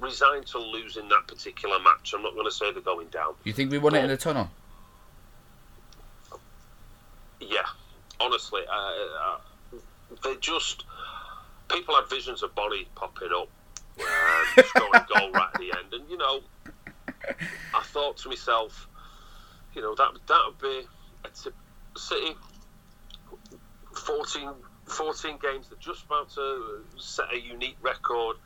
resigned to losing that particular match. I'm not going to say they're going down. You think we won it in the tunnel? Yeah, honestly, uh, uh, they just people had visions of Bony popping up, uh, scoring a goal right at the end, and you know, I thought to myself, you know, that that would be a tip, City 14, 14 games. They're just about to set a unique record.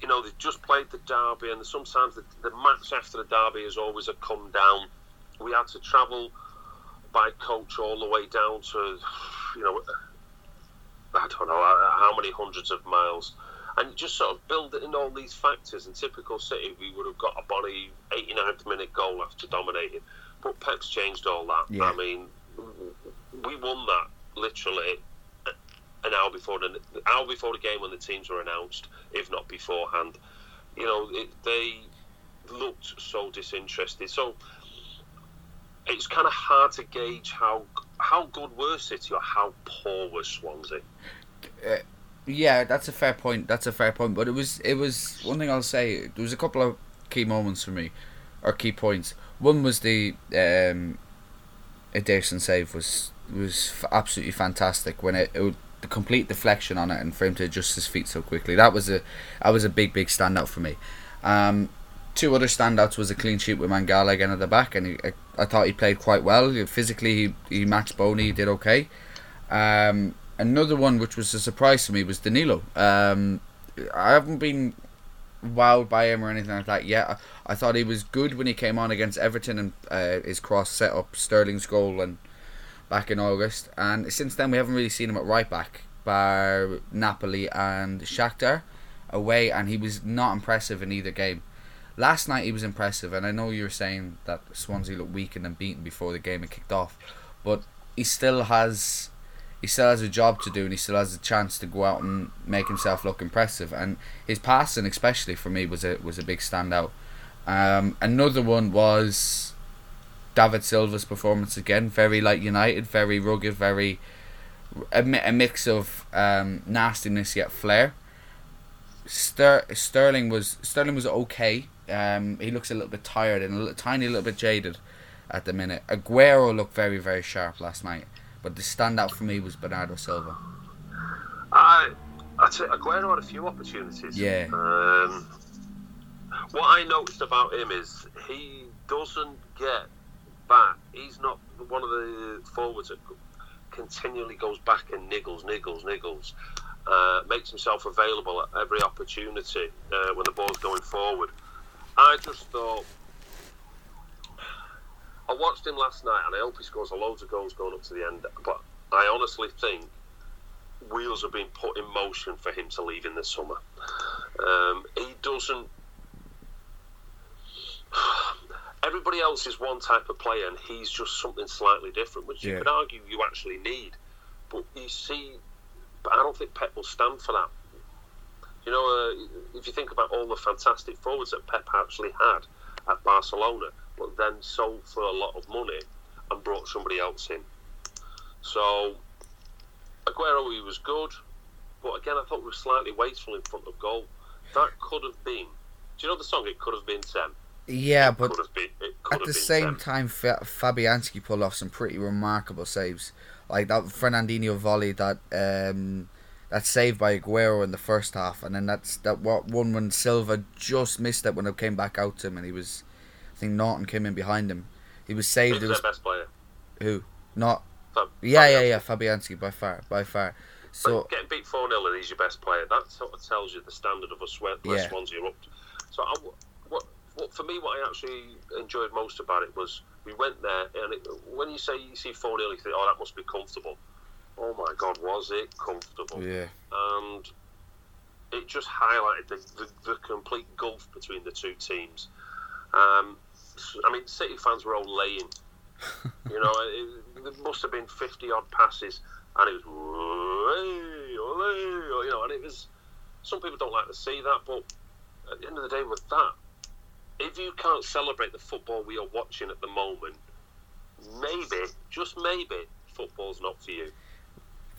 You know, they've just played the derby, and sometimes the, the match after the derby is always a come down. We had to travel by coach all the way down to, you know, I don't know uh, how many hundreds of miles, and just sort of build it in all these factors. In typical City, we would have got a Bony 89th minute goal after dominating, but Pep's changed all that. Yeah. I mean, we won that literally an hour before the an hour before the game when the teams were announced, if not beforehand. You know, it, they looked so disinterested. So it's kind of hard to gauge how how good were City or how poor was Swansea. Yeah, that's a fair point. That's a fair point. But it was it was one thing I'll say. There was a couple of key moments for me, or key points. One was the um, save was was absolutely fantastic when it, it would, the complete deflection on it and for him to adjust his feet so quickly. That was a that was a big big standout for me. Um, two other standouts was a clean sheet with Mangala again at the back, and I, I thought he played quite well. Physically, he, he matched Bony. He did okay. Um, another one which was a surprise to me was Danilo. Um, I haven't been wowed by him or anything like that yet. I, I thought he was good when he came on against Everton and uh, his cross set up Sterling's goal and back in August. And since then we haven't really seen him at right back, bar Napoli and Shakhtar away, and he was not impressive in either game. Last night he was impressive, and I know you were saying that Swansea looked weakened and beaten before the game had kicked off, but he still has he still has a job to do and he still has a chance to go out and make himself look impressive. And his passing especially for me was a was a big standout. Um, another one was David Silva's performance again very like United very rugged very a, a mix of um, nastiness yet flair. Ster- Sterling was Sterling was okay um, he looks a little bit tired and a little, tiny little bit jaded at the minute Aguero looked very very sharp last night but the standout for me was Bernardo Silva. I, I say Aguero had a few opportunities. Yeah. Um, what I noticed about him is he doesn't get back. He's not one of the forwards that continually goes back and niggles, niggles, niggles. Uh, makes himself available at every opportunity uh, when the ball's going forward. I just thought. I watched him last night, and I hope he scores a loads of goals going up to the end. But I honestly think wheels have been put in motion for him to leave in the summer. Um, he doesn't. Everybody else is one type of player, and he's just something slightly different, which you could argue you actually need. But you see, but I don't think Pep will stand for that. You know, uh, if you think about all the fantastic forwards that Pep actually had at Barcelona, but then sold for a lot of money and brought somebody else in. So Aguero, he was good, but again, I thought we were slightly wasteful in front of goal. That could have been. Do you know the song? It could have been ten. Yeah, but been. At the same 10. time, Fabianski pulled off some pretty remarkable saves, like that Fernandinho volley that um, that saved by Aguero in the first half, and then that's that what one when Silva just missed it when it came back out to him, and he was, I think Naughton came in behind him. He was saved. Their was best player. who not Fab- Yeah, yeah, Fabianski. yeah. Fabianski by far, by far. So But getting beat 4 0 and he's your best player, that sort of tells you the standard of us Swan- where Yeah. Swansea are up to. So, I, what, what, for me, what I actually enjoyed most about it was we went there, and it, when you say you see 4 0, you think, oh, that must be comfortable. Oh my God, was it comfortable? yeah, And it just highlighted the, the, the complete gulf between the two teams. Um, I mean, City fans were all laying. You know, it, there must have been 50 odd passes, and it was, you know, and it was. Some people don't like to see that, but at the end of the day, with that, if you can't celebrate the football we are watching at the moment, maybe, just maybe, football's not for you.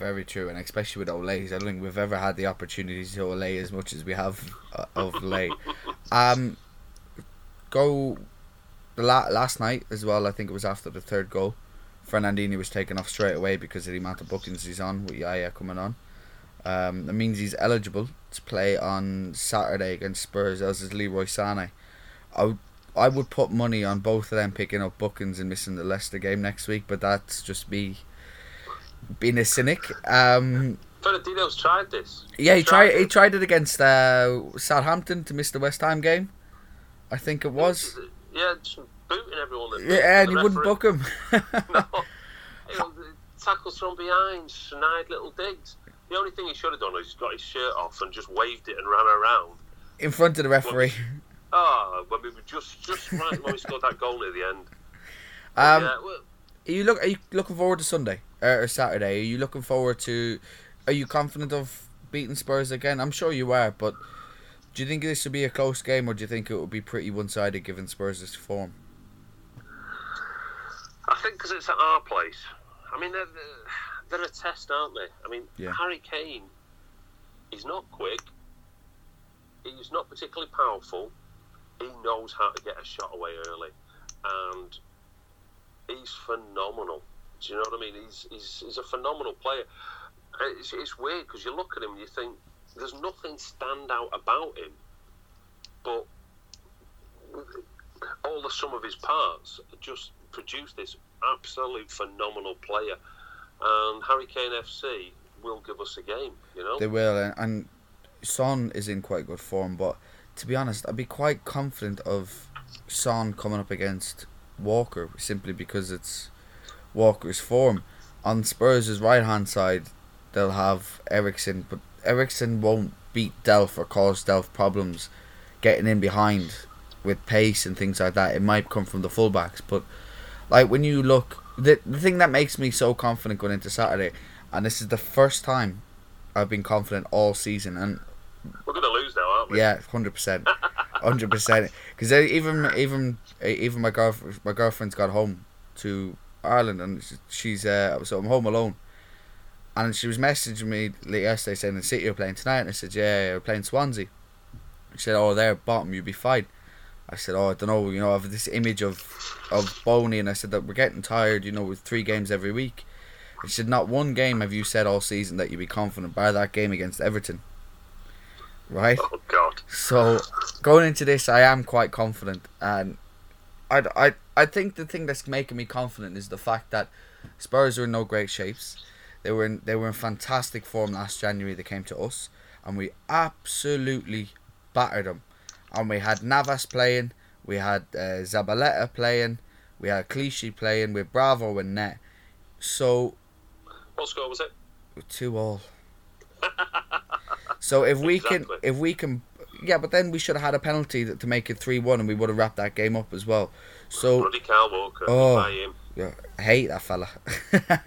Very true, and especially with Olé, I don't think we've ever had the opportunity to Olé as much as we have uh, of late. Um, go the la- last night as well. I think it was after the third goal. Fernandinho was taken off straight away because of the amount of bookings he's on with Yaya coming on. Um, that means he's eligible to play on Saturday against Spurs, as is Leroy Sané. I would, I would put money on both of them picking up bookings and missing the Leicester game next week, but that's just me being a cynic. Um, Fernandinho's tried this. yeah, he Tried tried. He it. tried it against uh, Southampton to miss the West Ham game. I think it was. Yeah, just booting everyone. Yeah, and he wouldn't book him. no. You know, tackles from behind, snide little digs. The only thing he should have done is got his shirt off and just waved it and ran around. in front of the referee. Ah, when we were just just right when we scored that goal near the end. Um, yeah, well, Are you look? Are you looking forward to Sunday uh, or Saturday? Are you looking forward to? Are you confident of beating Spurs again? I'm sure you are, but do you think this will be a close game, or do you think it will be pretty one-sided given Spurs' form? I think because it's at our place. I mean, they're, they're, they're a test, aren't they? I mean, Yeah. Harry Kane, he's not quick. He's not particularly powerful. He knows how to get a shot away early, and he's phenomenal. Do you know what I mean? He's he's, he's a phenomenal player. It's, it's weird because you look at him and you think there's nothing stand out about him, but all the sum of his parts just produce this absolute phenomenal player. And Harry Kane FC will give us a game, you know. They will, and, and Son is in quite good form. But to be honest, I'd be quite confident of Son coming up against Walker simply because it's Walker's form. On Spurs' right hand side, they'll have Eriksen, but Eriksen won't beat Delph or cause Delph problems getting in behind with pace and things like that. It might come from the fullbacks, but like when you look, the the thing that makes me so confident going into Saturday, and this is the first time I've been confident all season, and We're going to lose now, aren't we? yeah, hundred percent, hundred percent. Because even even even my girlfriend my girlfriend's got home to Ireland and she's uh so I'm home alone, and she was messaging me late yesterday saying the City are playing tonight, and I said yeah, we're playing Swansea. She said oh they're bottom, you'll be fine. I said oh I don't know you know I have this image of of Bony, and I said that we're getting tired you know with three games every week. She said not one game have you said all season that you'd be confident by that game against Everton. Right. Oh, God. So going into this, I am quite confident, and I, I, I think the thing that's making me confident is the fact that Spurs are in no great shapes. They were in they were in fantastic form last January. They came to us, and we absolutely battered them. And we had Navas playing, we had uh, Zabaleta playing, we had Clichy playing with Bravo and net. So What score was it? two all. so if we Exactly. can, if we can, yeah, but then we should have had a penalty to to make it three one, and we would have wrapped that game up as well. So Carl Walker. Oh. Yeah, I hate that fella.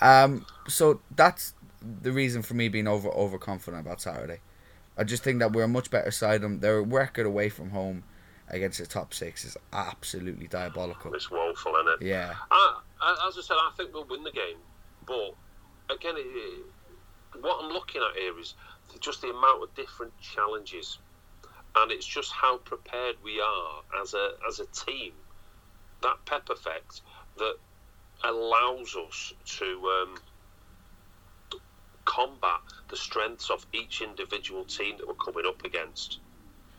um, so that's the reason for me being over overconfident about Saturday. I just think that we're a much better side. Of them their record away from home against the top six is absolutely diabolical. It's woeful, isn't it? Yeah, I, as I said, I think we'll win the game. But again, it- what I'm looking at here is just the amount of different challenges, and it's just how prepared we are as a as a team. That pep effect that allows us to um, combat the strengths of each individual team that we're coming up against.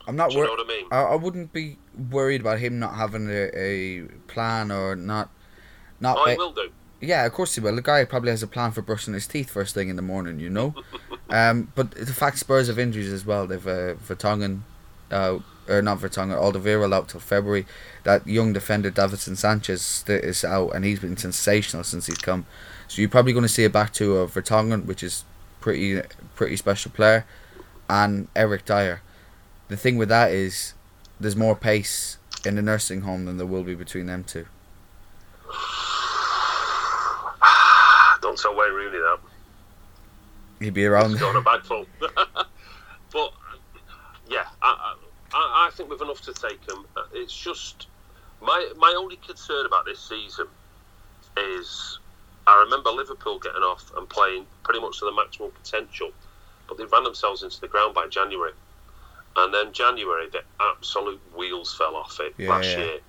I'm not worried. know what I mean? I, I wouldn't be worried about him not having a, a plan or not not I will do. Yeah, of course he will. The guy probably has a plan for brushing his teeth first thing in the morning, you know. um, but the fact Spurs have injuries as well. They've uh, Vertonghen, uh, or not Vertonghen, Alderweireld out till February. That young defender Davinson Sanchez is out, and he's been sensational since he's come. So you're probably going to see a back two of Vertonghen, which is pretty pretty special player, and Eric Dier. The thing with that is, there's more pace in the nursing home than there will be between them two. Don't tell Wayne Rooney that. He'd be around. He's got a bag full. but yeah, I, I, I think we've enough to take them. It's just my my only concern about this season is I remember Liverpool getting off and playing pretty much to the maximum potential, but they ran themselves into the ground by January. And then January, the absolute wheels fell off it Yeah, last yeah. year.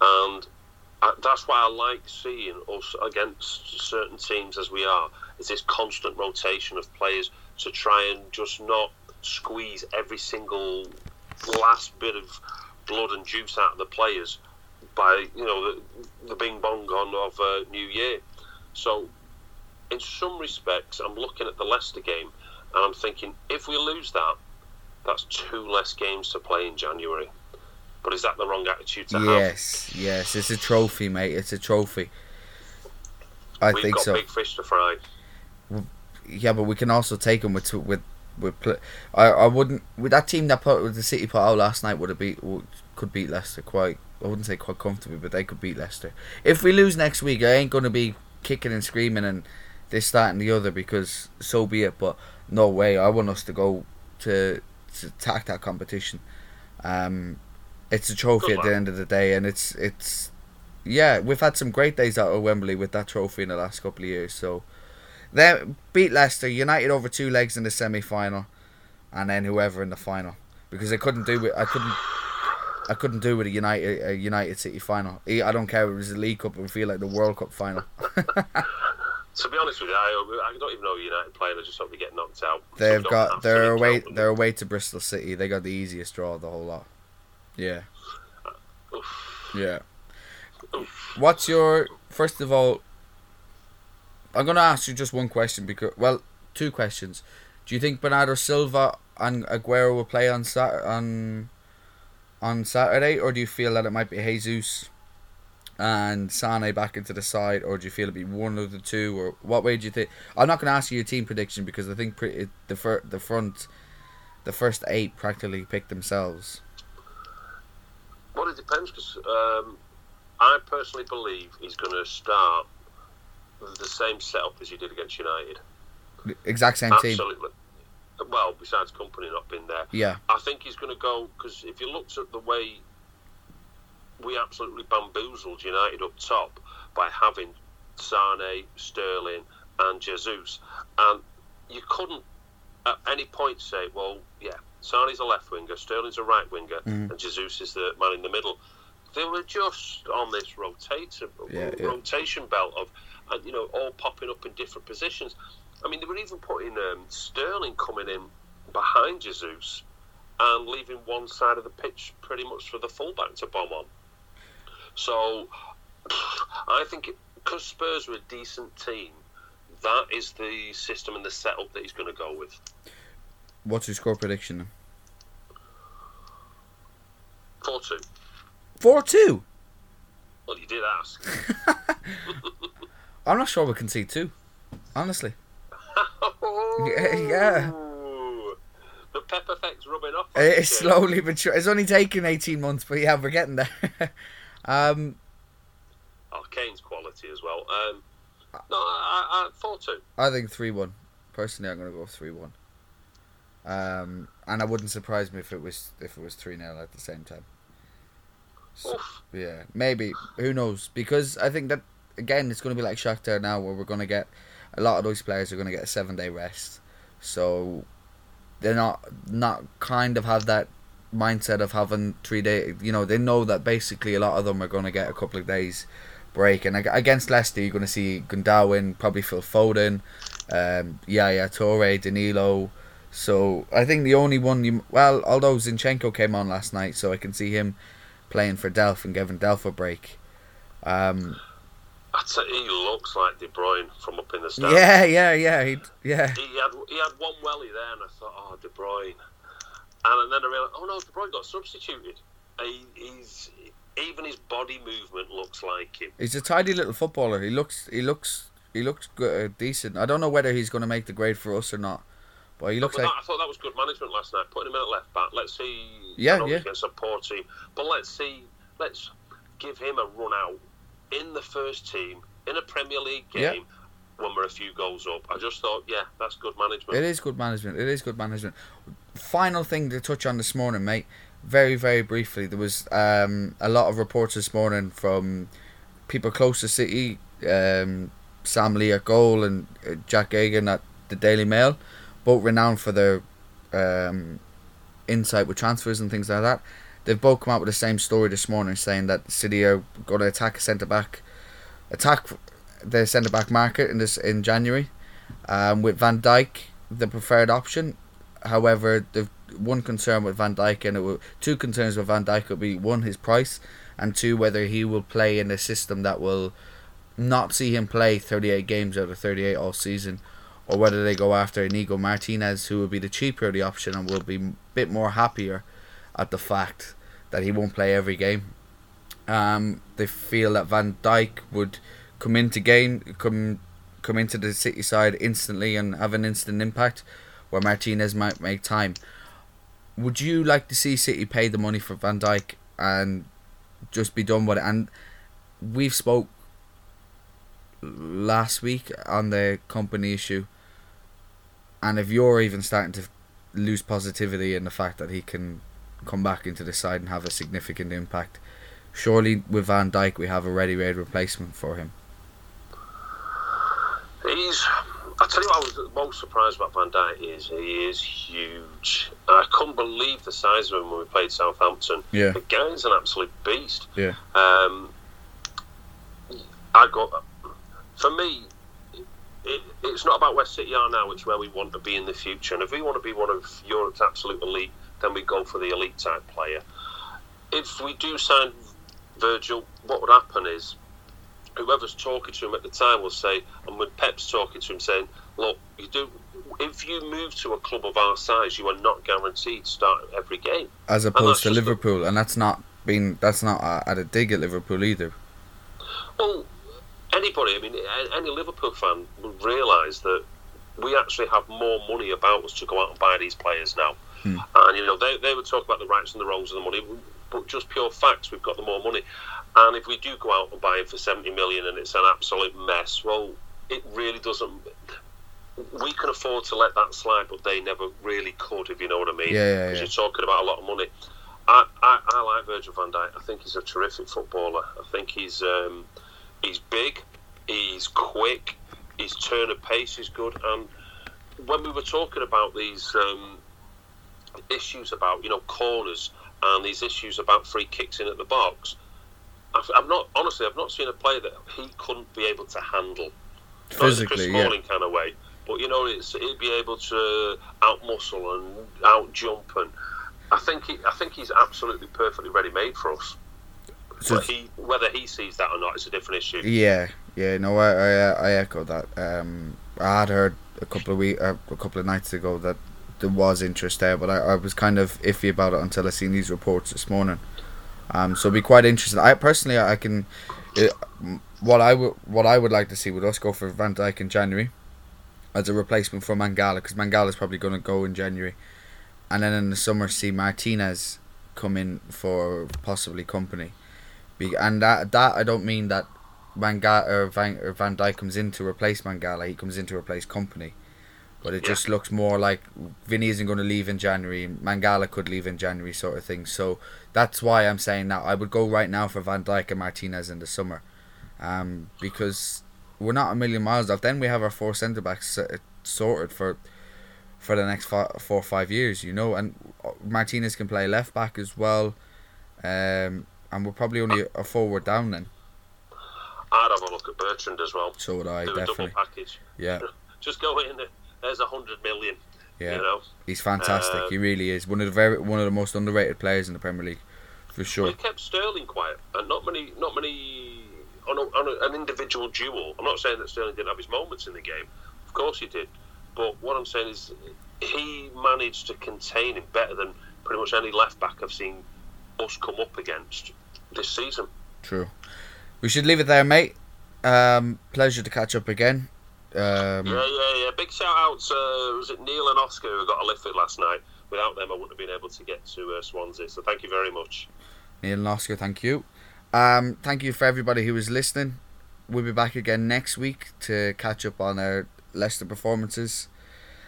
And uh, that's why I like seeing us against certain teams as we are, is this constant rotation of players to try and just not squeeze every single last bit of blood and juice out of the players by, you know, the, the bing bong on of uh, New Year. So, in some respects, I'm looking at the Leicester game and I'm thinking, if we lose that, that's two less games to play in January. But is that the wrong attitude to have? Yes, yes, it's a trophy, mate. It's a trophy. I We've think got so. big fish to fry. Yeah, but we can also take them with with with. Pl- I I wouldn't with that team that put with the City put out last night would have beat could beat Leicester quite. I wouldn't say quite comfortably, but they could beat Leicester. If we lose next week, I ain't gonna be kicking and screaming and this that and the other because so be it. But no way, I want us to go to to attack that competition. Um, it's a trophy at the end of the day, and it's it's yeah, we've had some great days out of Wembley with that trophy in the last couple of years. So they beat Leicester United over two legs in the semi final, and then whoever in the final because I couldn't do it. I couldn't. I couldn't do with a United a United City final. I don't care if it was the League Cup. It would feel like the World Cup final. To be honest with you, I, I don't even know United playing. I just hope they get knocked out. They've don't got they're away they're away to Bristol City. They got the easiest draw of the whole lot. Yeah. Uh, yeah. What's your first of all? I'm gonna ask you just one question because well, two questions. Do you think Bernardo Silva and Aguero will play on Sat on on Saturday, or do you feel that it might be Jesus and Sane back into the side, or do you feel it'll be one of the two, or what way do you think? I'm not gonna ask you your team prediction because I think the fir- the front, the first eight practically pick themselves. Well, it depends because um, I personally believe he's going to start the same setup as you did against United. Exact same team. Absolutely. Well, besides Kompany not being there, Yeah. I think he's going to go because if you looked at the way we absolutely bamboozled United up top by having Sane, Sterling, and Jesus, and you couldn't at any point say, well, yeah, Sane's a left winger, Sterling's a right winger, Mhm. and Jesus is the man in the middle. They were just on this rotator, Yeah, yeah. rotation belt of, and you know, all popping up in different positions. I mean, they were even putting um, Sterling coming in behind Jesus and leaving one side of the pitch pretty much for the fullback to bomb on. So I think because Spurs are a decent team, that is the system and the setup that he's going to go with. What's your score prediction? then? 4 2. Four two. Well, you did ask. I'm not sure we can see two. Honestly. Yeah, yeah. The pep effect's rubbing off. It's slowly but sure. It's only taken 18 months, but yeah, we're getting there. um, Oh, Kane's quality as well. Um, no, I, I, 4 2. I think 3 1. Personally, I'm going to go 3 1. Um, and I wouldn't surprise me if it was if it was 3 0 at the same time. So, yeah, maybe. Who knows? Because I think that, again, it's going to be like Shakhtar now, where we're going to get a lot of those players are going to get a seven day rest. So they're not not kind of have that mindset of having three day. You know, they know that basically a lot of them are going to get a couple of days break. And against Leicester, you're going to see Gundogan, probably Phil Foden, um, Yaya Toure, Danilo. So I think the only one you well, although Zinchenko came on last night, so I can see him playing for Delph and giving Delph a break. Um, He looks like De Bruyne from up in the stands. Yeah, yeah, yeah, he, yeah. He had he had one welly there, and I thought, oh, De Bruyne. And then I realised, oh no, De Bruyne got substituted. He, he's even his body movement looks like him. He's a tidy little footballer. He looks, he looks, he looks good, uh, decent. I don't know whether he's going to make the grade for us or not, but he looks But like that- I thought that was good management last night, putting him in at left back. Let's see. Yeah, yeah. Against a poor team, but let's see. Let's give him a run out in the first team in a Premier League game when we're a few goals up. I just thought, yeah, that's good management. It is good management. It is good management. Final thing to touch on this morning, mate. Very, very briefly, there was um, a lot of reports this morning from people close to City, um, Sam Lee at goal and uh, Jack Egan at the Daily Mail, both renowned for their um, insight with transfers and things like that. They've both come out with the same story this morning, saying that City are going to attack a centre back, attack the centre back market in this in January, um, with Van Dijk the preferred option. However, the one concern with Van Dijk and it will, two concerns with Van Dijk would be one his price, and two whether he will play in a system that will not see him play 38 games out of 38 all season, or whether they go after Inigo Martinez, who will be the cheaper the option and will be a bit more happier at the fact that he won't play every game. Um, they feel that Van Dijk would come into game, come come into the City side instantly and have an instant impact, where Martinez might make time. Would you like to see City pay the money for Van Dijk and just be done with it? And we've spoke last week on the Kompany issue, and if you're even starting to lose positivity in the fact that he can come back into the side and have a significant impact, surely with Van Dijk we have a ready-made replacement for him. He's. I tell you what, I was most surprised about Van Dijk is he is huge. I couldn't believe the size of him when we played Southampton. Yeah. The guy's an absolute beast. Yeah. Um, I got. For me, it, it's not about where City are now. It's where we want to be in the future. And if we want to be one of Europe's absolute elite, then we go for the elite type player. If we do sign Virgil, what would happen is whoever's talking to him at the time will say, and when Pep's talking to him, saying, "Look, you do. If you move to a club of our size, you are not guaranteed to start every game." As opposed to Liverpool, and that's not been that's not at a dig at Liverpool either. Well, anybody, I mean, any Liverpool fan will realise that we actually have more money about us to go out and buy these players now. Hmm. And, you know, they, they would talk about the rights and the wrongs of the money, but just pure facts, we've got the more money. And if we do go out and buy him for 70 million and it's an absolute mess, well, it really doesn't. We can afford to let that slide, but they never really could, if you know what I mean. Yeah, yeah, Because yeah. you're talking about a lot of money. I, I, I like Virgil van Dijk. I think he's a terrific footballer. I think he's um, he's big, he's quick, his turn of pace is good. And when we were talking about these um, issues about you know corners and these issues about free kicks in at the box, I've, I've not honestly I've not seen a player that he couldn't be able to handle. Not in a Chris Physically, yeah. Smalling kind of way, but you know it's he'd be able to out muscle and out jump and. I think he, I think he's absolutely perfectly ready made for us. So he, whether he sees that or not, is a different issue. Yeah, yeah, no, I, I, I echo that. Um, I had heard a couple of week, uh, a couple of nights ago that there was interest there, but I, I was kind of iffy about it until I seen these reports this morning. Um, so it'd be quite interesting. I personally, I can, it, what I would, what I would like to see would us go for Van Dijk in January, as a replacement for Mangala, because Mangala is probably going to go in January, and then in the summer see Martinez come in for possibly Kompany. Be- and that that I don't mean that uh, Van Ga- or Van or Van Dijk comes in to replace Mangala. He comes in to replace Kompany. But it Yeah. just looks more like Vinny isn't going to leave in January. Mangala could leave in January, sort of thing. So that's why I'm saying that I would go right now for Van Dijk and Martinez in the summer, um, because we're not a million miles off. Then we have our four centre backs uh, sorted for for the next fi- four or five years, you know. And uh, Martinez can play left back as well, um, and we're probably only a forward down then. I'd have a look at Bertrand as well. So would I Do a definitely. double package. Yeah, Just go in. There's a hundred million. yeah. You know, He's fantastic. Um, he really is one of the very one of the most underrated players in the Premier League, for sure. we kept Sterling quiet, and not many, not many on, a, on a, an individual duel. I'm not saying that Sterling didn't have his moments in the game. Of course he did. But what I'm saying is he managed to contain him better than pretty much any left back I've seen us come up against this season. True. We should leave it there, mate. Um, pleasure to catch up again. Um, Yeah, yeah, yeah. Big shout out to was it Neil and Oscar who got a lift last night. Without them, I wouldn't have been able to get to uh, Swansea. So thank you very much. Neil and Oscar, thank you. Um, thank you for everybody who was listening. We'll be back again next week to catch up on our Leicester performances,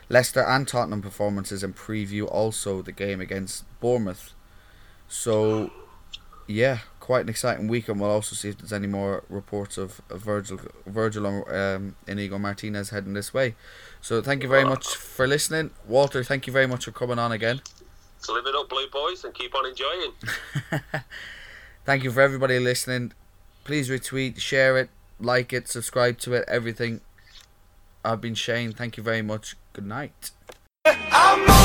Leicester and Tottenham performances, and preview also the game against Bournemouth. So, yeah, quite an exciting week, and we'll also see if there's any more reports of, of Virgil, Virgil, um, Inigo Martinez heading this way. So, thank you very much for listening, Walter. Thank you very much for coming on again. So live it up, Blue Boys, and keep on enjoying. Thank you for everybody listening. Please retweet, share it, like it, subscribe to it, everything. I've been Shane. Thank you very much. Good night. I'm on